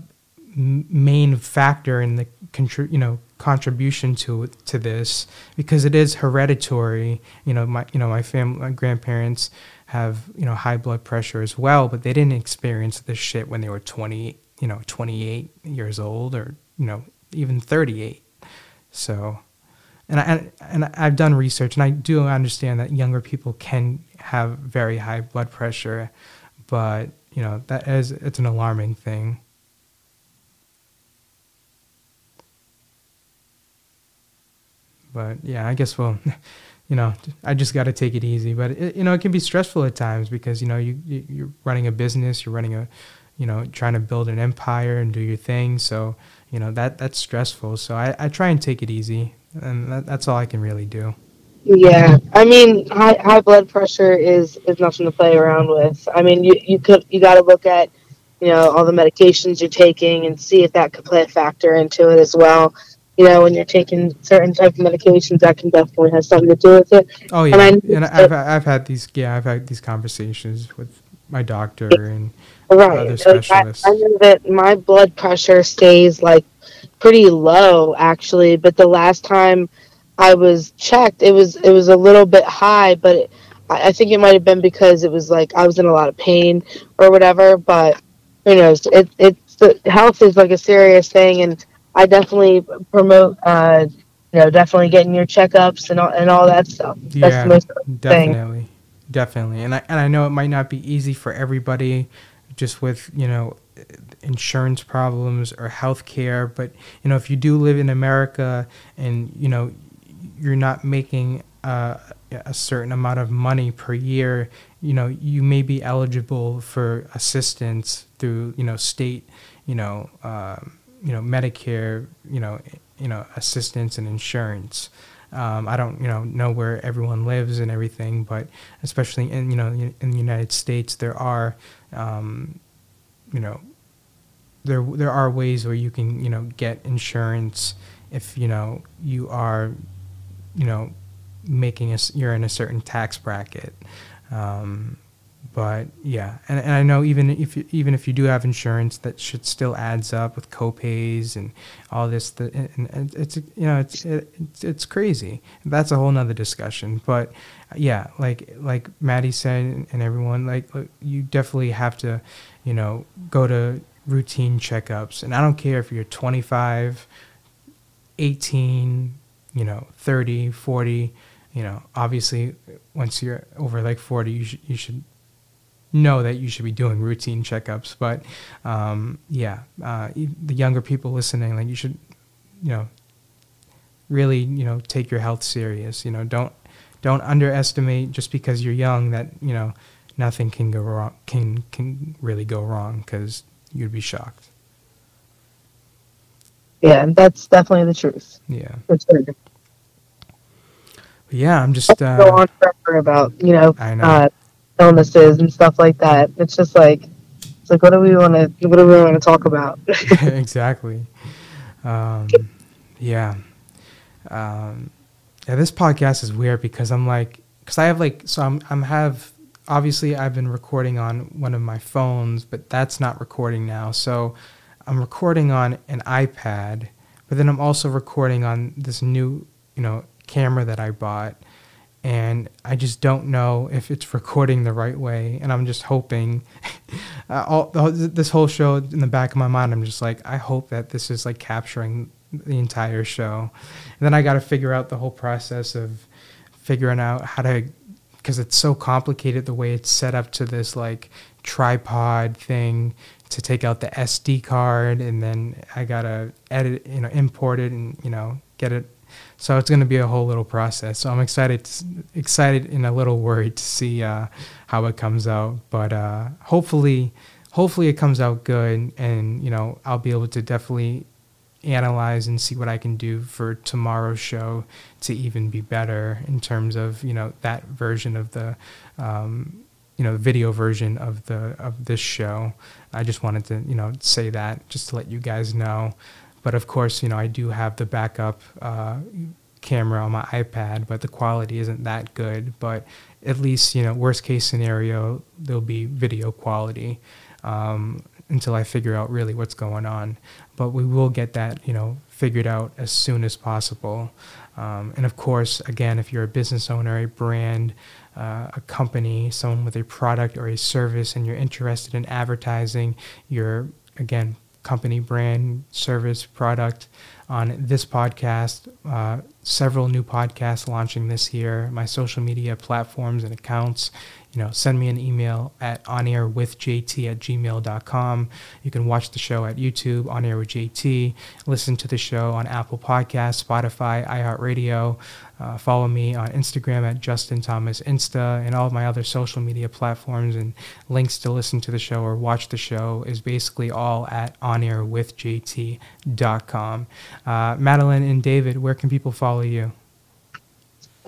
main factor in the contri- you know contribution to to this because it is hereditary. You know, my you know my family, my grandparents have you know high blood pressure as well, but they didn't experience this shit when they were twenty, you know, twenty eight years old or you know even thirty eight. So, and I and I've done research, and I do understand that younger people can have very high blood pressure, but you know that is it's an alarming thing. But yeah, I guess we'll, <laughs> you know, I just got to take it easy. But it, you know, it can be stressful at times because you know you you're running a business, you're running a, you know, trying to build an empire and do your thing. So you know that that's stressful. So I, I try and take it easy, and that, that's all I can really do. Yeah, I mean, high high blood pressure is is nothing to play around with. I mean, you you could you got to look at you know all the medications you're taking and see if that could play a factor into it as well you know, when you're taking certain type of medications, that can definitely have something to do with it. Oh yeah, and, I, and I've I've had these yeah I've had these conversations with my doctor and right. other specialists. I, I know that my blood pressure stays like pretty low actually, but the last time I was checked, it was it was a little bit high, but it, I think it might have been because it was like I was in a lot of pain or whatever. But who knows? It it's the health is like a serious thing, and I definitely promote. Uh, you know, definitely getting your checkups and all, and all that stuff. Yeah, That's definitely, thing. Definitely. And I and I know it might not be easy for everybody, just with you know insurance problems or health care but you know if you do live in america and you know you're not making uh, a certain amount of money per year, you know, you may be eligible for assistance through, you know, state, you know, um, you know, Medicare, you know, you know, assistance and insurance. Um, I don't, you know, know where everyone lives and everything, but especially in, you know, in the United States, there are, um, you know, there there are ways where you can, you know, get insurance if you know you are, you know, making us you're in a certain tax bracket. Um, but yeah, and, and I know even if you, even if you do have insurance, that should still adds up with copays and all this. The, and it's you know it's it's, it's crazy. That's a whole nother discussion. But yeah, like like Maddie said, and everyone like you definitely have to, you know, go to routine checkups. And I don't care if you're 25, 18, you know, 30, 40 you know, obviously, once you're over like 40, you should you should know that you should be doing routine checkups. But um, yeah, uh, the younger people listening, like you should, you know, really, you know, take your health serious. You know, don't don't underestimate just because you're young that you know nothing can go wrong can can really go wrong because you'd be shocked. Yeah, and that's definitely the truth. Yeah. Yeah, I'm just uh, go on forever about you know, I know. Uh, illnesses and stuff like that. It's just like it's like what do we want to what do we want to talk about? <laughs> <laughs> exactly. Um, yeah. Um, yeah. This podcast is weird because I'm like because I have like so I'm I'm have obviously I've been recording on one of my phones, but that's not recording now. So I'm recording on an iPad, but then I'm also recording on this new you know camera that I bought, and I just don't know if it's recording the right way. And I'm just hoping. <laughs> uh, all this whole show in the back of my mind, I'm just like, I hope that this is like capturing the entire show. And then I got to figure out the whole process of figuring out how to because it's so complicated the way it's set up to this like tripod thing to take out the SD card and then I gotta edit, you know, import it and you know get it so it's going to be a whole little process. So I'm excited, excited and a little worried to see uh, how it comes out. But uh, hopefully, hopefully it comes out good, and you know I'll be able to definitely analyze and see what I can do for tomorrow's show to even be better in terms of you know that version of the um, you know video version of the of this show. I just wanted to you know say that just to let you guys know. But of course, you know, I do have the backup uh, camera on my iPad, but the quality isn't that good. But at least, you know, worst case scenario, there'll be video quality um, until I figure out really what's going on. But we will get that, you know, figured out as soon as possible. Um, and of course, again, if you're a business owner, a brand, uh, a company, someone with a product or a service, and you're interested in advertising you're again, company, brand, service, product on this podcast. Uh, several new podcasts launching this year. My social media platforms and accounts you know, send me an email at onairwithjt at gmail.com. You can watch the show at YouTube, On Air with JT, listen to the show on Apple Podcasts, Spotify, iHeartRadio. Uh, follow me on Instagram at Justin Thomas Insta and all my other social media platforms and links to listen to the show or watch the show is basically all at onairwithjt.com. Uh, Madalynn and David, where can people follow you?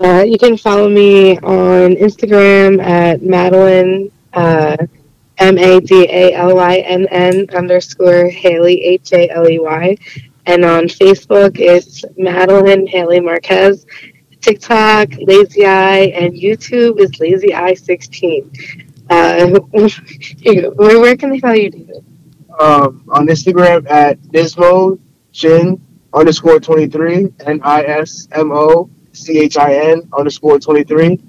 Uh, you can follow me on Instagram at Madalynn, uh, M A D A L Y N N underscore Haley, H A L E Y. And on Facebook, it's Madalynn Haley Marquez. TikTok, Lazy Eye, and YouTube is Lazy Eye 16. Uh, <laughs> where, where can they follow you, David? Um, on Instagram at Nismo Chin underscore 23, N I S M O C H I N underscore 23.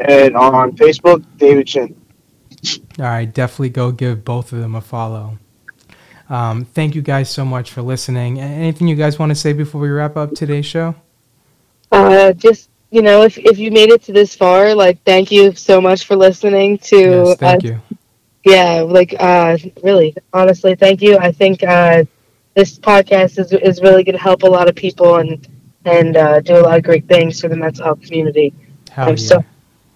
And on Facebook, David Chin. All right, definitely go give both of them a follow. Um, thank you guys so much for listening. Anything you guys want to say before we wrap up today's show? Uh, just you know, if if you made it to this far, like, thank you so much for listening to. Yes, thank us. you. Yeah, like, uh, really, honestly, thank you. I think uh, this podcast is is really going to help a lot of people and and uh, do a lot of great things for the mental health community. Hell I'm yeah. so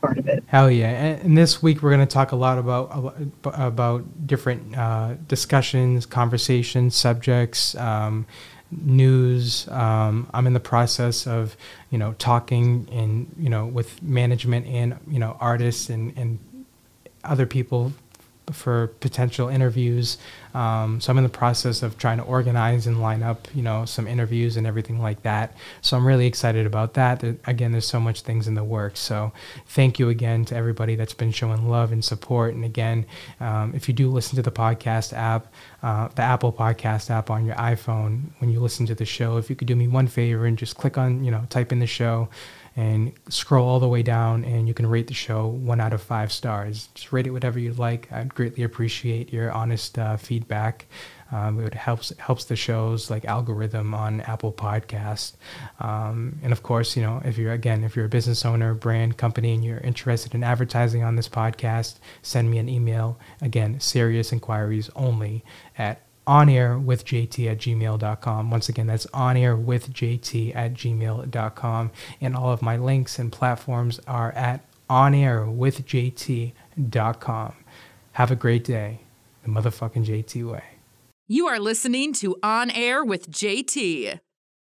part of it. Hell yeah! And, and this week we're going to talk a lot about about different uh, discussions, conversations, subjects, um, news. Um, I'm in the process of you know talking and you know with management and you know artists and and other people for potential interviews. Um, so I'm in the process of trying to organize and line up, you know, some interviews and everything like that. So I'm really excited about that. There, again, there's so much things in the works. So thank you again to everybody that's been showing love and support. And again, um, if you do listen to the podcast app, uh, the Apple Podcast app on your iPhone, when you listen to the show, if you could do me one favor and just click on, you know, type in the show and scroll all the way down and you can rate the show one out of five stars. Just rate it whatever you'd like. I'd greatly appreciate your honest uh, feedback. Um, it helps helps the shows like algorithm on apple podcast. Um, and of course you know if you're again if you're a business owner brand company and you're interested in advertising on this podcast send me an email. Again serious inquiries only at on air with jt at gmail.com once again that's on air with jt at gmail.com and all of my links and platforms are at on air with jt.com have a great day. The motherfucking jt way. You are listening to On Air with JT.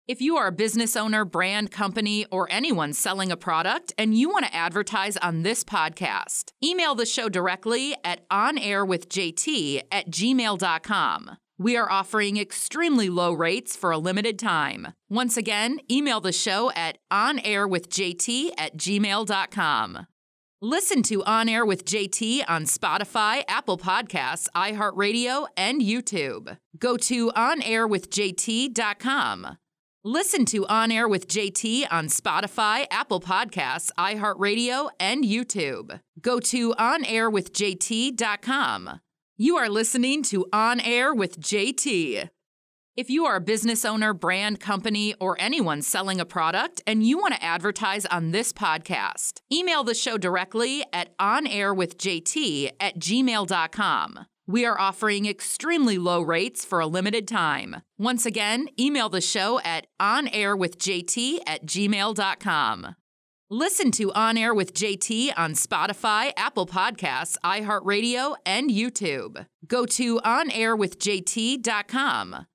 If you are a business owner, brand company, or anyone selling a product and you want to advertise on this podcast, email the show directly at onairwithjt at gmail.com. We are offering extremely low rates for a limited time. Once again, email the show at onairwithjt at gmail.com. Listen to On Air with JT on Spotify, Apple Podcasts, iHeartRadio, and YouTube. Go to onairwithjt.com. Listen to On Air with JT on Spotify, Apple Podcasts, iHeartRadio, and YouTube. Go to onairwithjt.com. You are listening to On Air with JT. If you are a business owner, brand company, or anyone selling a product and you want to advertise on this podcast, email the show directly at onairwithjt at gmail.com. We are offering extremely low rates for a limited time. Once again, email the show at onairwithjt at gmail.com. Listen to On Air with JT on Spotify, Apple Podcasts, iHeartRadio, and YouTube. Go to onairwithjt.com.